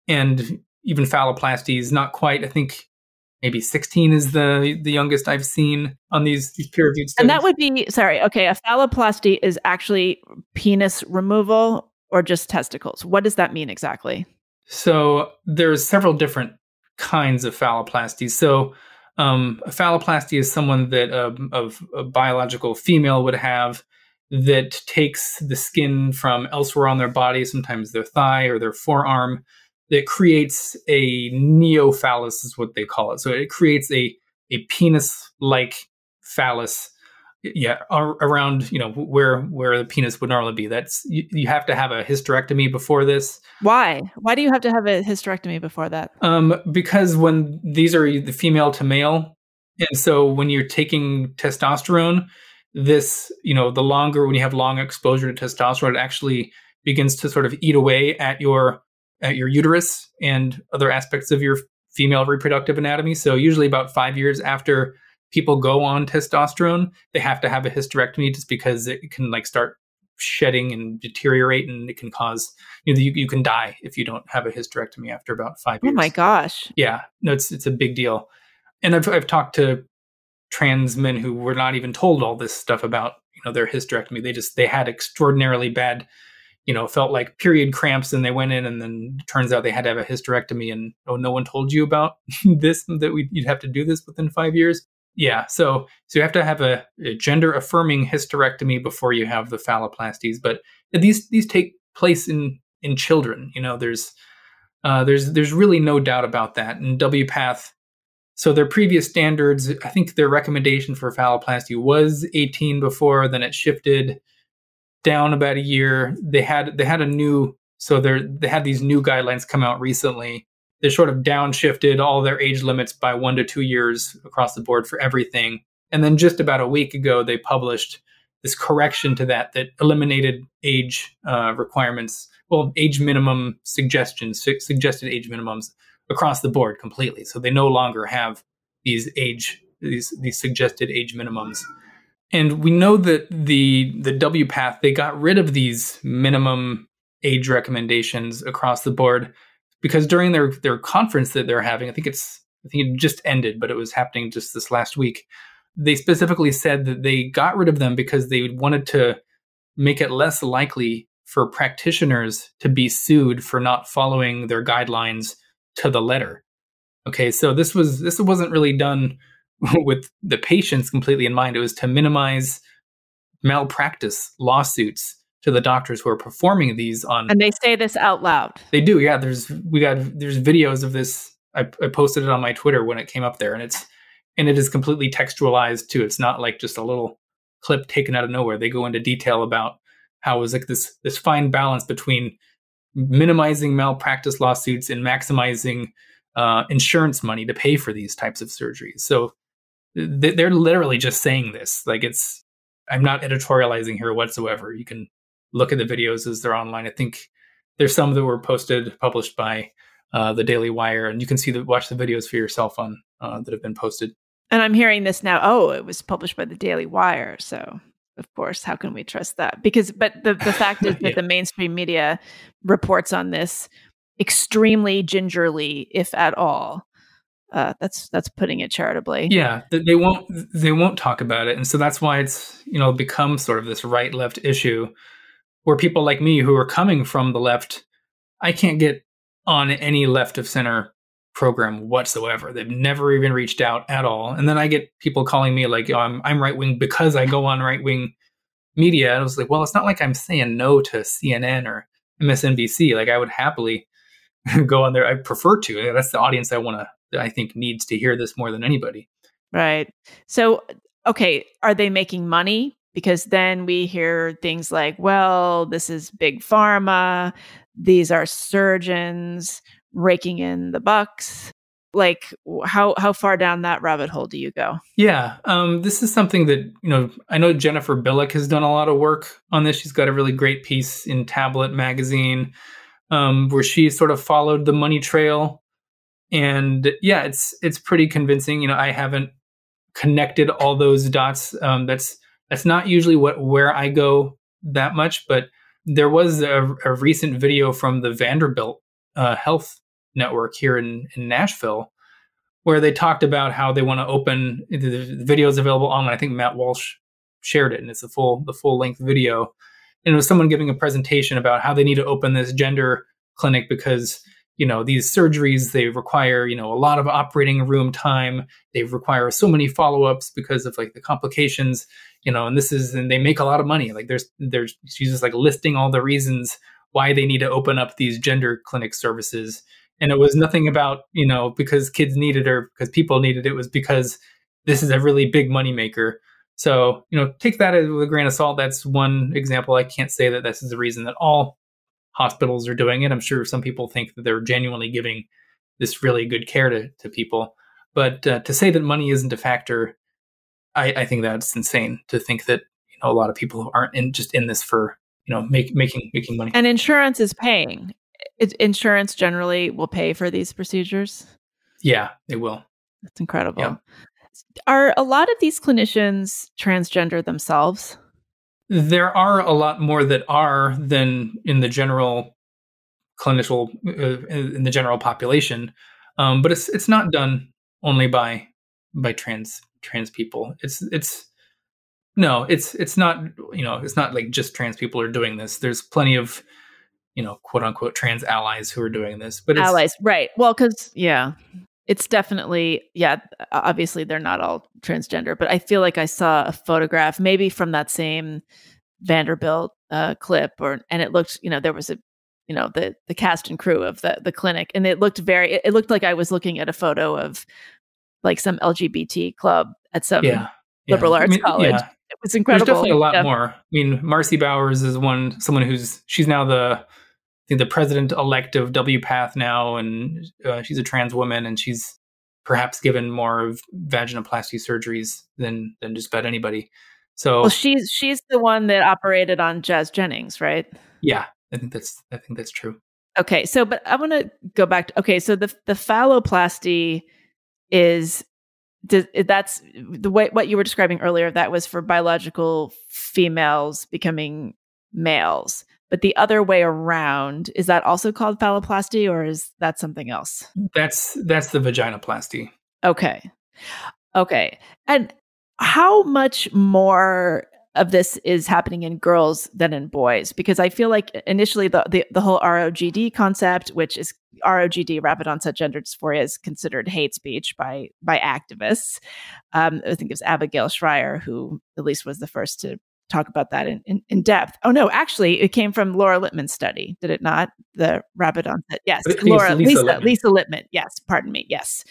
[SPEAKER 2] And even phalloplasties, not quite. I think maybe 16 is the the youngest I've seen on these, these peer reviewed studies.
[SPEAKER 1] And that would be sorry. Okay, a phalloplasty is actually penis removal or just testicles. What does that mean exactly?
[SPEAKER 2] So there's several different kinds of phalloplasties. So um, a phalloplasty is someone that of a biological female would have that takes the skin from elsewhere on their body, sometimes their thigh or their forearm, that creates a neophallus is what they call it. So it creates a a penis like phallus yeah around you know where where the penis would normally be. That's you, you, have to have a hysterectomy before this.
[SPEAKER 1] Why? Why do you have to have a hysterectomy before that?
[SPEAKER 2] Um because when these are the female to male and so when you're taking testosterone this you know the longer when you have long exposure to testosterone it actually begins to sort of eat away at your at your uterus and other aspects of your female reproductive anatomy. So usually about five years after people go on testosterone, they have to have a hysterectomy just because it can like start shedding and deteriorate and it can cause you know you, you can die if you don't have a hysterectomy after about five years.
[SPEAKER 1] Oh my gosh.
[SPEAKER 2] Yeah. No, it's it's a big deal. And I've I've talked to trans men who were not even told all this stuff about, you know, their hysterectomy. They just they had extraordinarily bad you know, felt like period cramps and they went in and then turns out they had to have a hysterectomy and oh, no one told you about this, that we, you'd have to do this within five years. Yeah. So, so you have to have a, a gender affirming hysterectomy before you have the phalloplasties, but these, these take place in, in children. You know, there's, uh, there's, there's really no doubt about that. And WPATH, so their previous standards, I think their recommendation for phalloplasty was 18 before, then it shifted down about a year. They had they had a new so they they had these new guidelines come out recently. They sort of downshifted all their age limits by one to two years across the board for everything. And then just about a week ago, they published this correction to that that eliminated age uh, requirements, well, age minimum suggestions, su- suggested age minimums across the board completely. So they no longer have these age these these suggested age minimums. And we know that the the WPATH they got rid of these minimum age recommendations across the board because during their their conference that they're having, I think it's I think it just ended, but it was happening just this last week. They specifically said that they got rid of them because they wanted to make it less likely for practitioners to be sued for not following their guidelines to the letter. Okay, so this was this wasn't really done with the patients completely in mind. It was to minimize malpractice lawsuits to the doctors who are performing these on
[SPEAKER 1] and they say this out loud.
[SPEAKER 2] They do yeah. There's we got there's videos of this. I, I, posted it on my twitter when it came up there and it's and it is completely textualized too. It's not like just a little clip taken out of nowhere. They go into detail about how it was like this this fine balance between minimizing malpractice lawsuits and maximizing uh, insurance money to pay for these types of surgeries. So they're literally just saying this like it's i'm not editorializing here whatsoever you can look at the videos as they're online. I think there's some that were posted, published by uh, the Daily Wire, and you can see the watch the videos for yourself on uh, that have been posted.
[SPEAKER 1] And I'm hearing this now. Oh, it was published by the Daily Wire, so of course, how can we trust that? Because, but the the fact is that yeah. the mainstream media reports on this extremely gingerly, if at all. Uh, that's that's putting it charitably.
[SPEAKER 2] Yeah, they won't they won't talk about it, and so that's why it's you know become sort of this right left issue where people like me who are coming from the left, I can't get on any left of center program whatsoever. They've never even reached out at all. And then I get people calling me like, oh, I'm, I'm right wing because I go on right wing media. And I was like, well, it's not like I'm saying no to CNN or MSNBC. Like I would happily go on there. I prefer to. That's the audience I want to, I think needs to hear this more than anybody.
[SPEAKER 1] Right. So, okay, are they making money because then we hear things like, well, this is big pharma, these are surgeons raking in the bucks. Like how how far down that rabbit hole do you go?
[SPEAKER 2] Yeah, um, this is something that you know. I know Jennifer Bilek has done a lot of work on this. She's got a really great piece in Tablet magazine um, where she sort of followed the money trail, and yeah, it's it's pretty convincing. You know, I haven't connected all those dots. Um, that's that's not usually what where I go that much, but there was a, a recent video from the Vanderbilt uh, Health Network here in, in Nashville where they talked about how they want to open the video is available online. I think Matt Walsh shared it, and it's a full the full length video. And it was someone giving a presentation about how they need to open this gender clinic because you know these surgeries they require you know a lot of operating room time they require so many follow-ups because of like the complications you know, and this is, and they make a lot of money. Like there's, there's, she's just like listing all the reasons why they need to open up these gender clinic services. And it was nothing about, you know, because kids needed or because people needed it. was because this is a really big moneymaker. So, you know, take that with a grain of salt. That's one example. I can't say that this is the reason that all hospitals are doing it. I'm sure some people think that they're genuinely giving this really good care to, to people. But uh, to say that money isn't a factor I, I think that's insane to think that you know a lot of people aren't in just in this for you know make, making making money.
[SPEAKER 1] And insurance is paying. It, insurance generally will pay for these procedures.
[SPEAKER 2] Yeah, it will.
[SPEAKER 1] That's incredible. Yeah. Are a lot of these clinicians transgender themselves?
[SPEAKER 2] There are a lot more that are than in the general clinical uh, in the general population, um, but it's it's not done only by by trans trans people. It's it's no, it's it's not you know it's not like just trans people are doing this. There's plenty of you know quote unquote trans allies who are doing this, but
[SPEAKER 1] allies, right? Well, because yeah, it's definitely yeah. Obviously, they're not all transgender, but I feel like I saw a photograph maybe from that same Vanderbilt uh, clip, or and it looked you know there was a you know the the cast and crew of the the clinic and it looked very it, it, looked like i was looking at a photo of like some LGBT club at some yeah, liberal yeah. arts I mean, college. Yeah. It was incredible.
[SPEAKER 2] There's definitely a lot more. I mean, Marci Bowers is one someone who's she's now the I think the president elect of WPATH now, and uh, she's a trans woman, and she's perhaps given more of vaginoplasty surgeries than than just about anybody. So
[SPEAKER 1] well, she's she's the one that operated on Jazz Jennings, right?
[SPEAKER 2] Yeah, I think that's I think that's true.
[SPEAKER 1] Okay, so but I want to go back to okay, so the the phalloplasty is that's the way what you were describing earlier. That was for biological females becoming males. But the other way around, is that also called phalloplasty or is that something else?
[SPEAKER 2] That's that's the vaginoplasty.
[SPEAKER 1] Okay. Okay. And how much more of this is happening in girls than in boys because I feel like initially the, the, the whole ROGD concept, which is ROGD, rapid onset gender dysphoria, is considered hate speech by by activists. Um, I think it was Abigail Shrier who at least was the first to talk about that in, in, in, depth. Oh no, actually, it came from Laura Lippman's study, did it not? The rapid onset. Yes, Laura Lisa Lisa Littman. Lisa Littman. Yes, pardon me. Yes,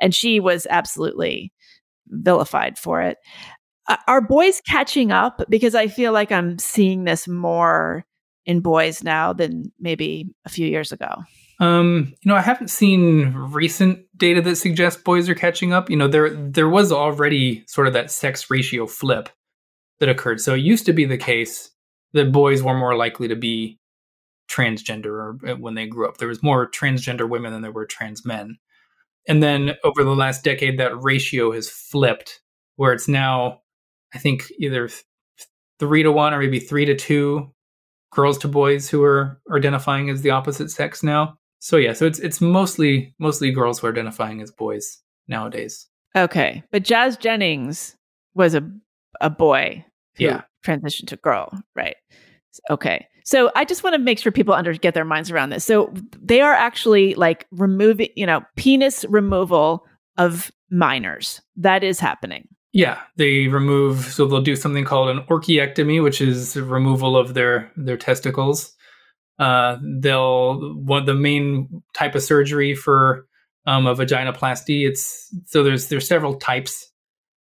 [SPEAKER 1] and she was absolutely vilified for it are boys catching up? Because I feel like I'm seeing this more in boys now than maybe a few years ago.
[SPEAKER 2] Um, you know, I haven't seen recent data that suggests boys are catching up. You know, there there was already sort of that sex ratio flip that occurred. So it used to be the case that boys were more likely to be transgender or uh, when they grew up. There was more transgender women than there were trans men. And then over the last decade that ratio has flipped where it's now I think either three to one or maybe three to two girls to boys who are identifying as the opposite sex now. So yeah, so it's it's mostly mostly girls who are identifying as boys nowadays.
[SPEAKER 1] Okay, but Jazz Jennings was a a boy who yeah. transitioned to girl, right? Okay. So I just want to make sure people under get their minds around this. So they are actually like removing, you know, penis removal of minors. That is happening.
[SPEAKER 2] Yeah, they remove. So they'll do something called an orchiectomy, which is removal of their their testicles. Uh, they'll one the main type of surgery for um, a vaginoplasty. It's so there's there's several types.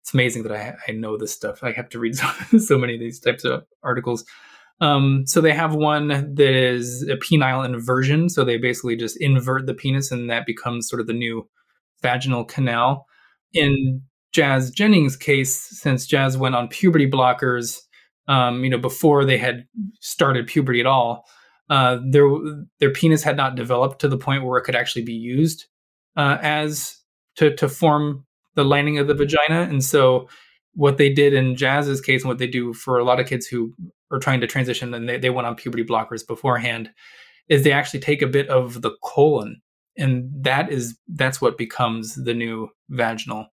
[SPEAKER 2] It's amazing that I I know this stuff. I have to read so, so many of these types of articles. Um, so they have one that is a penile inversion. So they basically just invert the penis, and that becomes sort of the new vaginal canal. In Jazz Jennings' case, since Jazz went on puberty blockers, um, you know, before they had started puberty at all, uh, their their penis had not developed to the point where it could actually be used uh, as to to form the lining of the vagina, and so what they did in Jazz's case and what they do for a lot of kids who are trying to transition and they, they went on puberty blockers beforehand is they actually take a bit of the colon and that is that's what becomes the new vaginal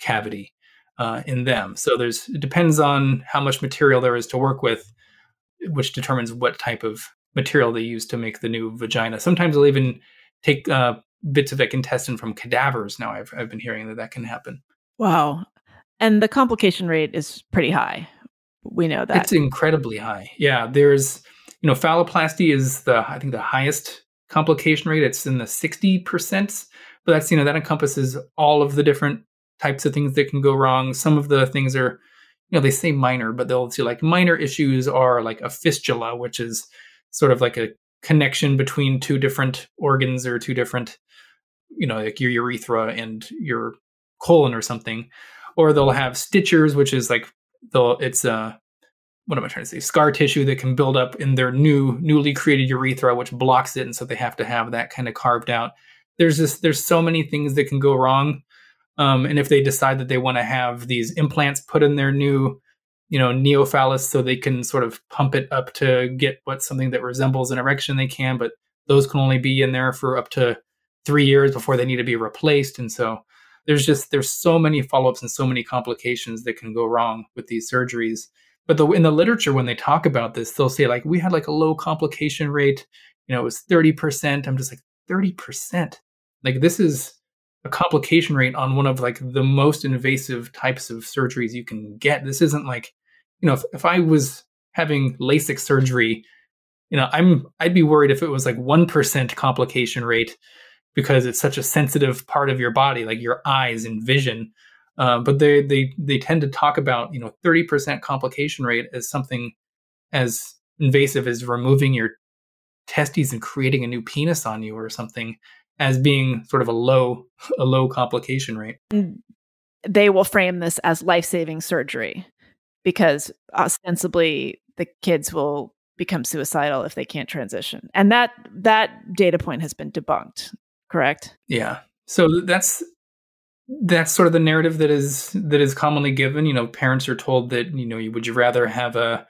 [SPEAKER 2] cavity uh, in them. So there's it depends on how much material there is to work with, which determines what type of material they use to make the new vagina. Sometimes they'll even take uh, bits of like intestine from cadavers. Now I've I've been hearing that that can happen.
[SPEAKER 1] Wow, and the complication rate is pretty high. We know that
[SPEAKER 2] it's incredibly high. Yeah, there's you know phalloplasty is the I think the highest complication rate. It's in the sixty percent, but that's you know that encompasses all of the different types of things that can go wrong. Some of the things are, you know, they say minor, but they'll see like minor issues are like a fistula, which is sort of like a connection between two different organs or two different, you know, like your urethra and your colon or something. Or they'll have strictures, which is like they'll it's uh what am I trying to say? Scar tissue that can build up in their new newly created urethra, which blocks it, and so they have to have that kind of carved out. There's just there's so many things that can go wrong um, and if they decide that they want to have these implants put in their new, you know, neophallus so they can sort of pump it up to get what something that resembles an erection, they can, but those can only be in there for up to three years before they need to be replaced. And so there's just there's so many follow-ups and so many complications that can go wrong with these surgeries. But the, in the literature, when they talk about this, they'll say like we had like a low complication rate. You know, it was thirty percent. I'm just like thirty percent. Like this is a complication rate on one of like the most invasive types of surgeries you can get. This isn't like, you know, if, if I was having LASIK surgery, you know, I'm I'd be worried if it was like 1% complication rate because it's such a sensitive part of your body, like your eyes and vision. Uh, but they they they tend to talk about you know 30% complication rate as something as invasive as removing your testes and creating a new penis on you or something as being sort of a low a low complication rate.
[SPEAKER 1] And they will frame this as life-saving surgery because ostensibly the kids will become suicidal if they can't transition. And that that data point has been debunked, correct?
[SPEAKER 2] Yeah. So that's that's sort of the narrative that is that is commonly given. You know, parents are told that you know, would you rather have a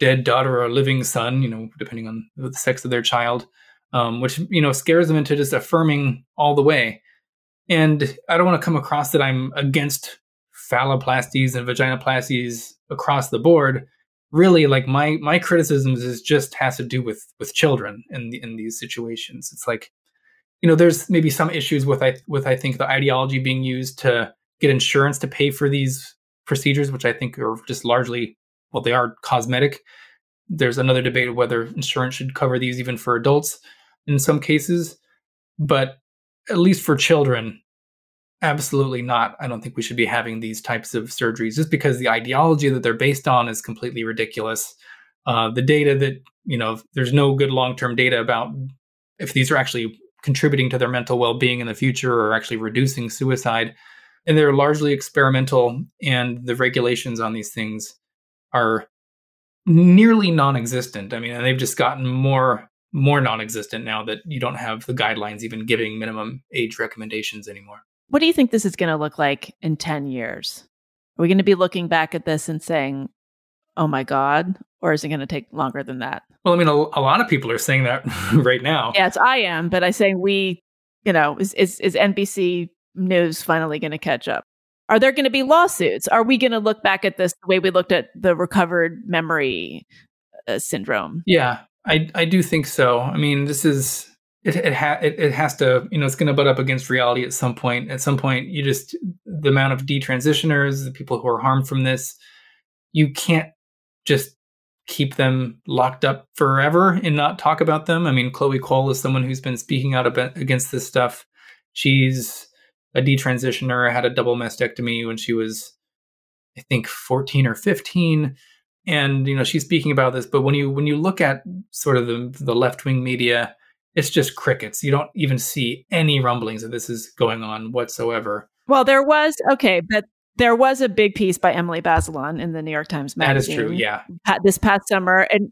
[SPEAKER 2] dead daughter or a living son? You know, depending on the sex of their child, um, which you know scares them into just affirming all the way. And I don't want to come across that I'm against phalloplasties and vaginoplasties across the board. Really, like my my criticisms is just has to do with with children in the, in these situations. It's like you know, there's maybe some issues with I with I think the ideology being used to get insurance to pay for these procedures, which I think are just largely well, they are cosmetic. There's another debate of whether insurance should cover these even for adults in some cases, but at least for children, absolutely not. I don't think we should be having these types of surgeries just because the ideology that they're based on is completely ridiculous. Uh, the data that you know, there's no good long term data about if these are actually contributing to their mental well-being in the future or actually reducing suicide. And they're largely experimental and the regulations on these things are nearly non-existent. I mean and they've just gotten more more non-existent now that you don't have the guidelines even giving minimum age recommendations anymore.
[SPEAKER 1] What do you think this is going to look like in 10 years? Are we going to be looking back at this and saying oh my god or is it going to take longer than that?
[SPEAKER 2] Well, I mean, a, a lot of people are saying that right now.
[SPEAKER 1] Yes, I am, but I say we, you know, is is, is NBC News finally going to catch up? Are there going to be lawsuits? Are we going to look back at this the way we looked at the recovered memory uh, syndrome?
[SPEAKER 2] Yeah, I I do think so. I mean, this is it it, ha- it, it has to you know it's going to butt up against reality at some point. At some point, you just the amount of detransitioners, the people who are harmed from this, you can't just keep them locked up forever and not talk about them. I mean, Chloe Cole is someone who's been speaking out against this stuff. She's a detransitioner, had a double mastectomy when she was, I think, 14 or 15. And, you know, she's speaking about this. But when you when you look at sort of the, the left wing media, it's just crickets. You don't even see any rumblings that this is going on whatsoever.
[SPEAKER 1] Well, there was okay, but there was a big piece by Emily Bazelon in the New York Times magazine.
[SPEAKER 2] That is true, yeah.
[SPEAKER 1] This past summer, and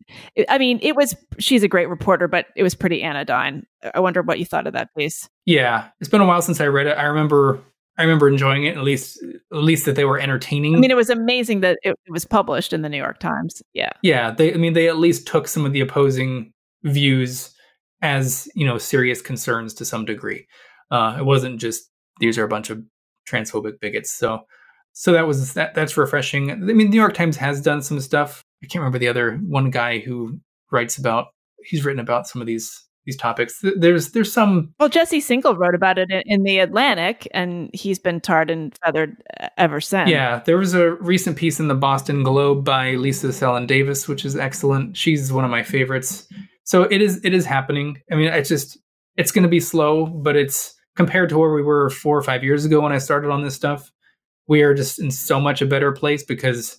[SPEAKER 1] I mean, it was she's a great reporter, but it was pretty anodyne. I wonder what you thought of that piece.
[SPEAKER 2] Yeah, it's been a while since I read it. I remember, I remember enjoying it at least, at least that they were entertaining.
[SPEAKER 1] I mean, it was amazing that it, it was published in the New York Times. Yeah,
[SPEAKER 2] yeah. They, I mean, they at least took some of the opposing views as you know serious concerns to some degree. Uh, it wasn't just these are a bunch of transphobic bigots. So so that was that that's refreshing. I mean, the New York Times has done some stuff. I can't remember the other one guy who writes about. He's written about some of these these topics. There's there's some.
[SPEAKER 1] Well, Jesse Singal wrote about it in the Atlantic, and he's been tarred and feathered uh, ever since.
[SPEAKER 2] Yeah, there was a recent piece in the Boston Globe by Lisa Selin Davis, which is excellent. She's one of my favorites. So it is it is happening. I mean, it's just it's going to be slow, but it's compared to where we were four or five years ago when I started on this stuff we are just in so much a better place because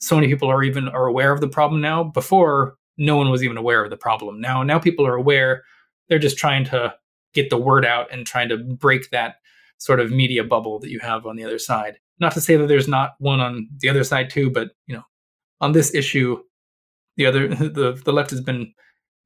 [SPEAKER 2] so many people are even are aware of the problem now. Before, no one was even aware of the problem. Now, now people are aware. They're just trying to get the word out and trying to break that sort of media bubble that you have on the other side. Not to say that there's not one on the other side too, but you know, on this issue, the other the the left has been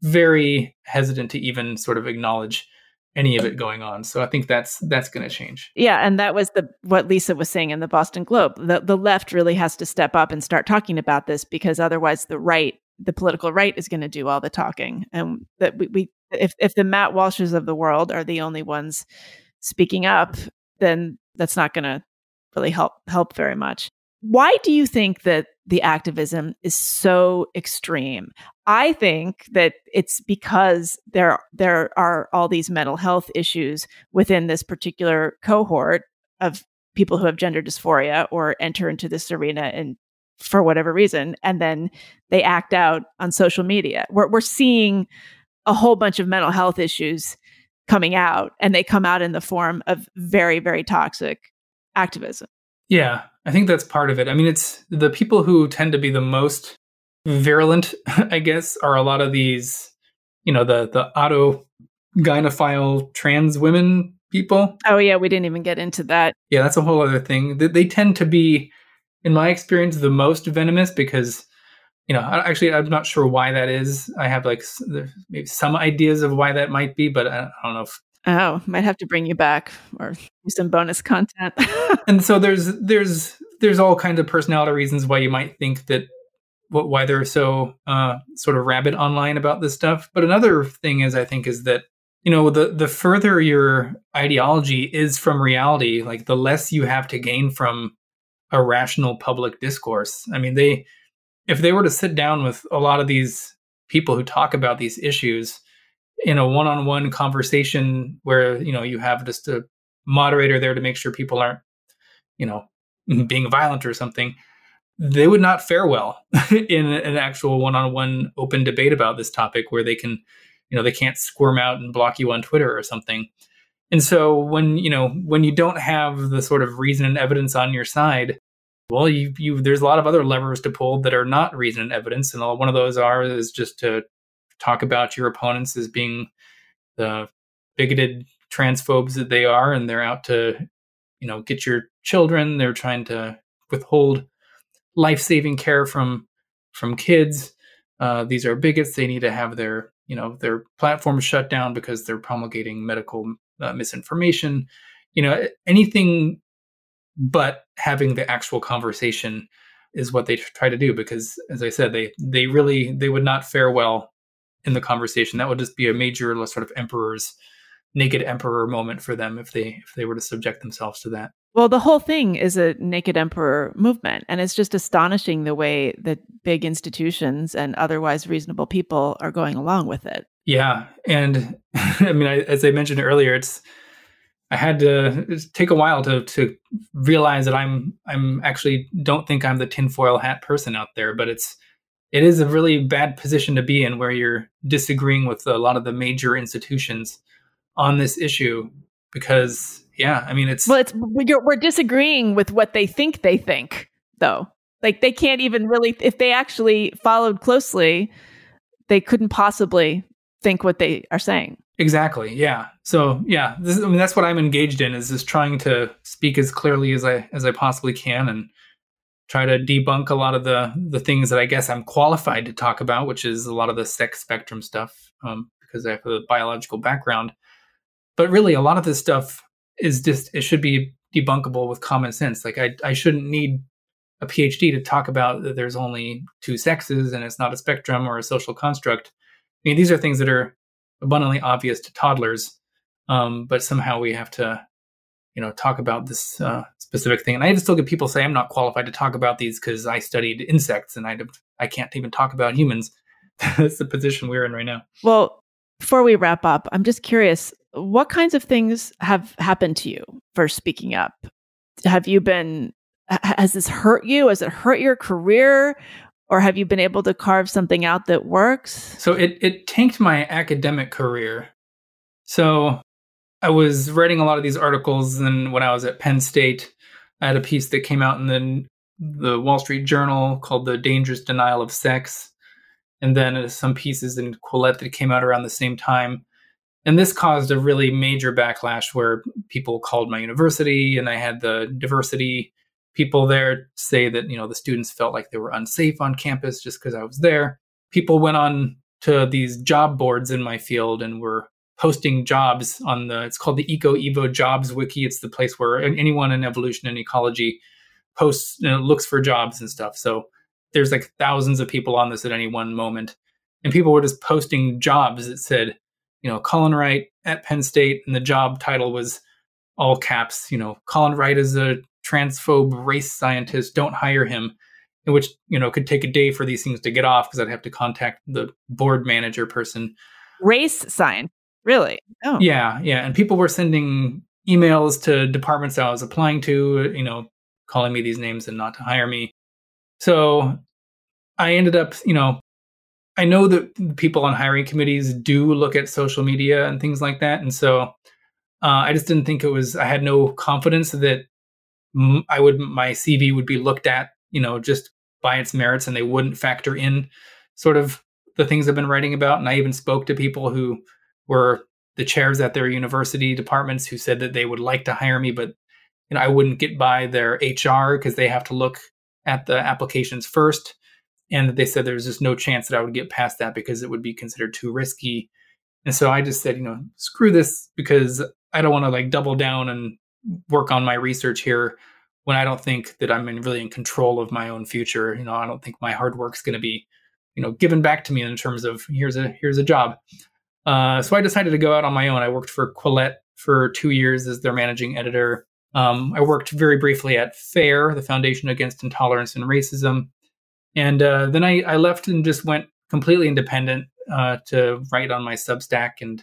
[SPEAKER 2] very hesitant to even sort of acknowledge any of it going on. So I think that's that's going to change.
[SPEAKER 1] Yeah, and that was the what Lisa was saying in the Boston Globe. The the left really has to step up and start talking about this because otherwise the right, the political right is going to do all the talking. And that we, we if if the Matt Walshes of the world are the only ones speaking up, then that's not going to really help help very much. Why do you think that the activism is so extreme? I think that it's because there there are all these mental health issues within this particular cohort of people who have gender dysphoria or enter into this arena and for whatever reason and then they act out on social media. We're we're seeing a whole bunch of mental health issues coming out and they come out in the form of very very toxic activism.
[SPEAKER 2] Yeah, I think that's part of it. I mean, it's the people who tend to be the most virulent, I guess, are a lot of these, you know, the the auto gynophile trans women people.
[SPEAKER 1] Oh yeah, we didn't even get into that.
[SPEAKER 2] Yeah, that's a whole other thing. They, they tend to be, in my experience, the most venomous because, you know, actually, I'm not sure why that is. I have like maybe some ideas of why that might be, but I don't know if
[SPEAKER 1] Oh, might have to bring you back or do some bonus content.
[SPEAKER 2] and so there's there's there's all kinds of personality reasons why you might think that what why they're so uh, sort of rabid online about this stuff. But another thing is, I think, is that you know the the further your ideology is from reality, like the less you have to gain from a rational public discourse. I mean, they if they were to sit down with a lot of these people who talk about these issues in a one-on-one conversation where you know you have just a moderator there to make sure people aren't you know being violent or something they would not fare well in an actual one-on-one open debate about this topic where they can you know they can't squirm out and block you on twitter or something. And so when you know when you don't have the sort of reason and evidence on your side well you you there's a lot of other levers to pull that are not reason and evidence and one of those are is just to talk about your opponents as being the bigoted transphobes that they are and they're out to you know get your children they're trying to withhold life-saving care from from kids. Uh, these are bigots. They need to have their you know their platforms shut down because they're promulgating medical uh, misinformation. You know anything but having the actual conversation is what they try to do because as i said they they really they would not fare well in the conversation that would just be a major sort of emperor's naked emperor moment for them if they if they were to subject themselves to that
[SPEAKER 1] well, the whole thing is a naked emperor movement. And it's just astonishing the way that big institutions and otherwise reasonable people are going along with it.
[SPEAKER 2] Yeah. And I mean, I, as I mentioned earlier, it's, I had to take a while to, to realize that I'm, I'm actually don't think I'm the tinfoil hat person out there, but it's, it is a really bad position to be in where you're disagreeing with a lot of the major institutions on this issue because yeah, I mean, it's
[SPEAKER 1] well, it's we're disagreeing with what they think they think, though. Like they can't even really, if they actually followed closely, they couldn't possibly think what they are saying.
[SPEAKER 2] Exactly. Yeah. So yeah, this, I mean, that's what I'm engaged in is just trying to speak as clearly as I as I possibly can and try to debunk a lot of the the things that I guess I'm qualified to talk about, which is a lot of the sex spectrum stuff, um, because I have a biological background. But really, a lot of this stuff is just it should be debunkable with common sense. Like I I shouldn't need a PhD to talk about that there's only two sexes and it's not a spectrum or a social construct. I mean, these are things that are abundantly obvious to toddlers, um, but somehow we have to, you know, talk about this uh, specific thing. And I still get people say I'm not qualified to talk about these because I studied insects and I I can't even talk about humans. That's the position we're in right now.
[SPEAKER 1] Well, before we wrap up, I'm just curious what kinds of things have happened to you for speaking up? Have you been, has this hurt you? Has it hurt your career? Or have you been able to carve something out that works?
[SPEAKER 2] So it, it tanked my academic career. So I was writing a lot of these articles, and when I was at Penn State, I had a piece that came out in the the Wall Street Journal called "The Dangerous Denial of Sex," and then uh, some pieces in Quillette that came out around the same time. And this caused a really major backlash where people called my university and I had the diversity people there say that, you know, the students felt like they were unsafe on campus just because I was there. People went on to these job boards in my field and were posting jobs on the it's called the eco evo jobs wiki it's the place where anyone in evolution and ecology posts you know, looks for jobs and stuff so there's like thousands of people on this at any one moment and people were just posting jobs that said you know, Colin Wright at Penn State, and the job title was all caps, you know, Colin Wright is a transphobe race scientist, don't hire him. In which, you know, could take a day for these things to get off because I'd have to contact the board manager person.
[SPEAKER 1] Race science, really?
[SPEAKER 2] Oh. Yeah, yeah. And people were sending emails to departments that I was applying to, you know, calling me these names and not to hire me. So I ended up, you know, I know that people on hiring committees do look at social media and things like that, and so uh, I just didn't think it was. I had no confidence that I would my CV would be looked at, you know, just by its merits, and they wouldn't factor in sort of the things I've been writing about. And I even spoke to people who were the chairs at their university departments who said that they would like to hire me, but you know, I wouldn't get by their HR because they have to look at the applications first and they said there was just no chance that I would get past that because it would be considered too risky. And so I just said, you know, screw this because I don't want to like double down and work on my research here when I don't think that I'm in really in control of my own future. You know, I don't think my hard work is going to be, you know, given back to me in terms of here's a here's a job. Uh, so I decided to go out on my own. I worked for Quillette for two years as their managing editor. Um, I worked very briefly at FAIR, the Foundation Against Intolerance and Racism, and uh, then I, I, left and just went completely independent uh, to write on my Substack and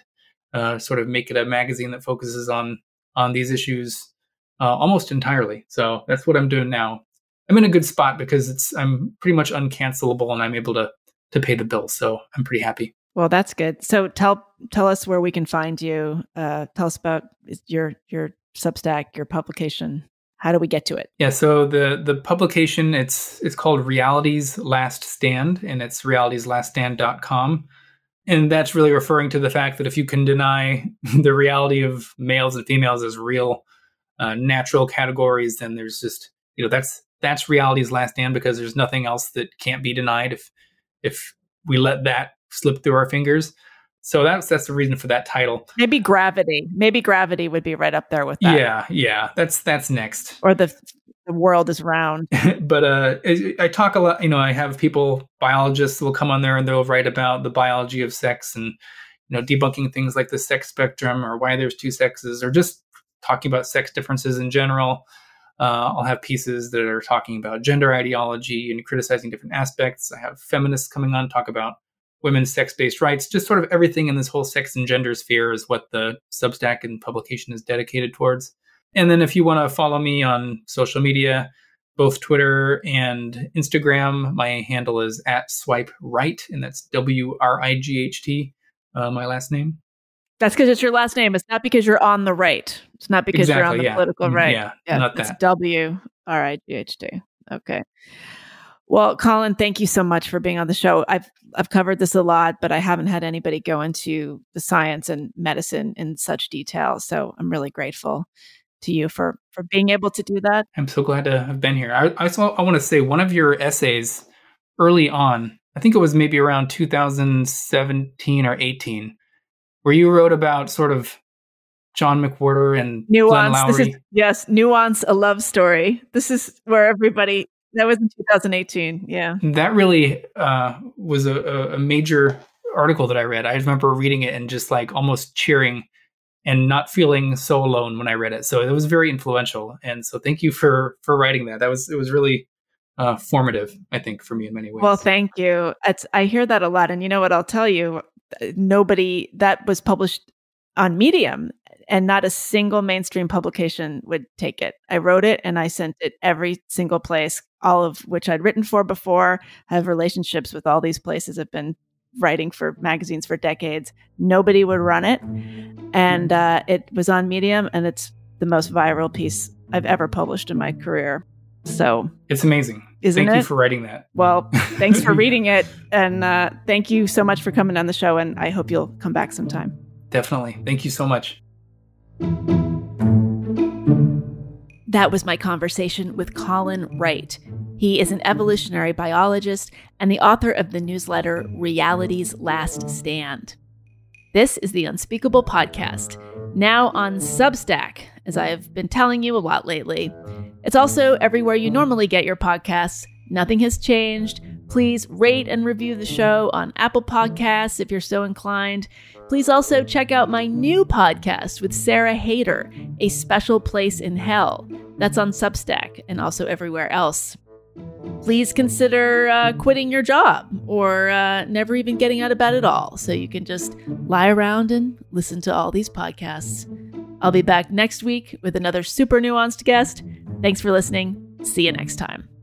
[SPEAKER 2] uh, sort of make it a magazine that focuses on on these issues uh, almost entirely. So that's what I'm doing now. I'm in a good spot because it's I'm pretty much uncancelable and I'm able to to pay the bills. So I'm pretty happy.
[SPEAKER 1] Well, that's good. So tell tell us where we can find you. Uh, tell us about your your Substack, your publication. How do we get to it?
[SPEAKER 2] Yeah, so the the publication it's it's called Reality's Last Stand, and it's realityslaststand.com. And that's really referring to the fact that if you can deny the reality of males and females as real uh, natural categories, then there's just you know that's that's reality's last stand because there's nothing else that can't be denied if if we let that slip through our fingers. So that's that's the reason for that title.
[SPEAKER 1] Maybe gravity. Maybe gravity would be right up there with that.
[SPEAKER 2] Yeah, yeah. That's that's next.
[SPEAKER 1] Or the the world is round.
[SPEAKER 2] but uh, I talk a lot. You know, I have people, biologists, will come on there and they'll write about the biology of sex and you know debunking things like the sex spectrum or why there's two sexes or just talking about sex differences in general. Uh, I'll have pieces that are talking about gender ideology and criticizing different aspects. I have feminists coming on talk about women's sex-based rights. Just sort of everything in this whole sex and gender sphere is what the Substack and publication is dedicated towards. And then if you want to follow me on social media, both Twitter and Instagram, my handle is at swipe right, and that's W R I G H T, uh, my last name.
[SPEAKER 1] That's because it's your last name. It's not because you're on the right. It's not because exactly, you're on the yeah. political right.
[SPEAKER 2] Yeah, yeah not
[SPEAKER 1] it's
[SPEAKER 2] that.
[SPEAKER 1] W R I G H T. Okay. Well, Colin, thank you so much for being on the show. I've I've covered this a lot, but I haven't had anybody go into the science and medicine in such detail. So I'm really grateful to you for for being able to do that.
[SPEAKER 2] I'm so glad to have been here. I, I I want to say one of your essays early on, I think it was maybe around 2017 or 18, where you wrote about sort of John McWhorter and
[SPEAKER 1] nuance. This is yes, nuance, a love story. This is where everybody. That was in 2018. Yeah,
[SPEAKER 2] that really uh, was a, a major article that I read. I remember reading it and just like almost cheering and not feeling so alone when I read it. So it was very influential. And so thank you for for writing that. That was it was really uh, formative, I think, for me in many ways.
[SPEAKER 1] Well, thank you. It's, I hear that a lot, and you know what I'll tell you nobody that was published on Medium and not a single mainstream publication would take it. I wrote it and I sent it every single place, all of which I'd written for before. I have relationships with all these places. I've been writing for magazines for decades. Nobody would run it. And uh, it was on Medium and it's the most viral piece I've ever published in my career. So
[SPEAKER 2] it's amazing.
[SPEAKER 1] Isn't
[SPEAKER 2] thank
[SPEAKER 1] it?
[SPEAKER 2] you for writing that.
[SPEAKER 1] Well, thanks for reading it. And uh, thank you so much for coming on the show. And I hope you'll come back sometime.
[SPEAKER 2] Definitely. Thank you so much.
[SPEAKER 1] That was my conversation with Colin Wright. He is an evolutionary biologist and the author of the newsletter Reality's Last Stand. This is the Unspeakable Podcast, now on Substack, as I have been telling you a lot lately. It's also everywhere you normally get your podcasts. Nothing has changed. Please rate and review the show on Apple Podcasts if you're so inclined. Please also check out my new podcast with Sarah Haider, A Special Place in Hell. That's on Substack and also everywhere else. Please consider uh, quitting your job or uh, never even getting out of bed at all so you can just lie around and listen to all these podcasts. I'll be back next week with another super nuanced guest. Thanks for listening. See you next time.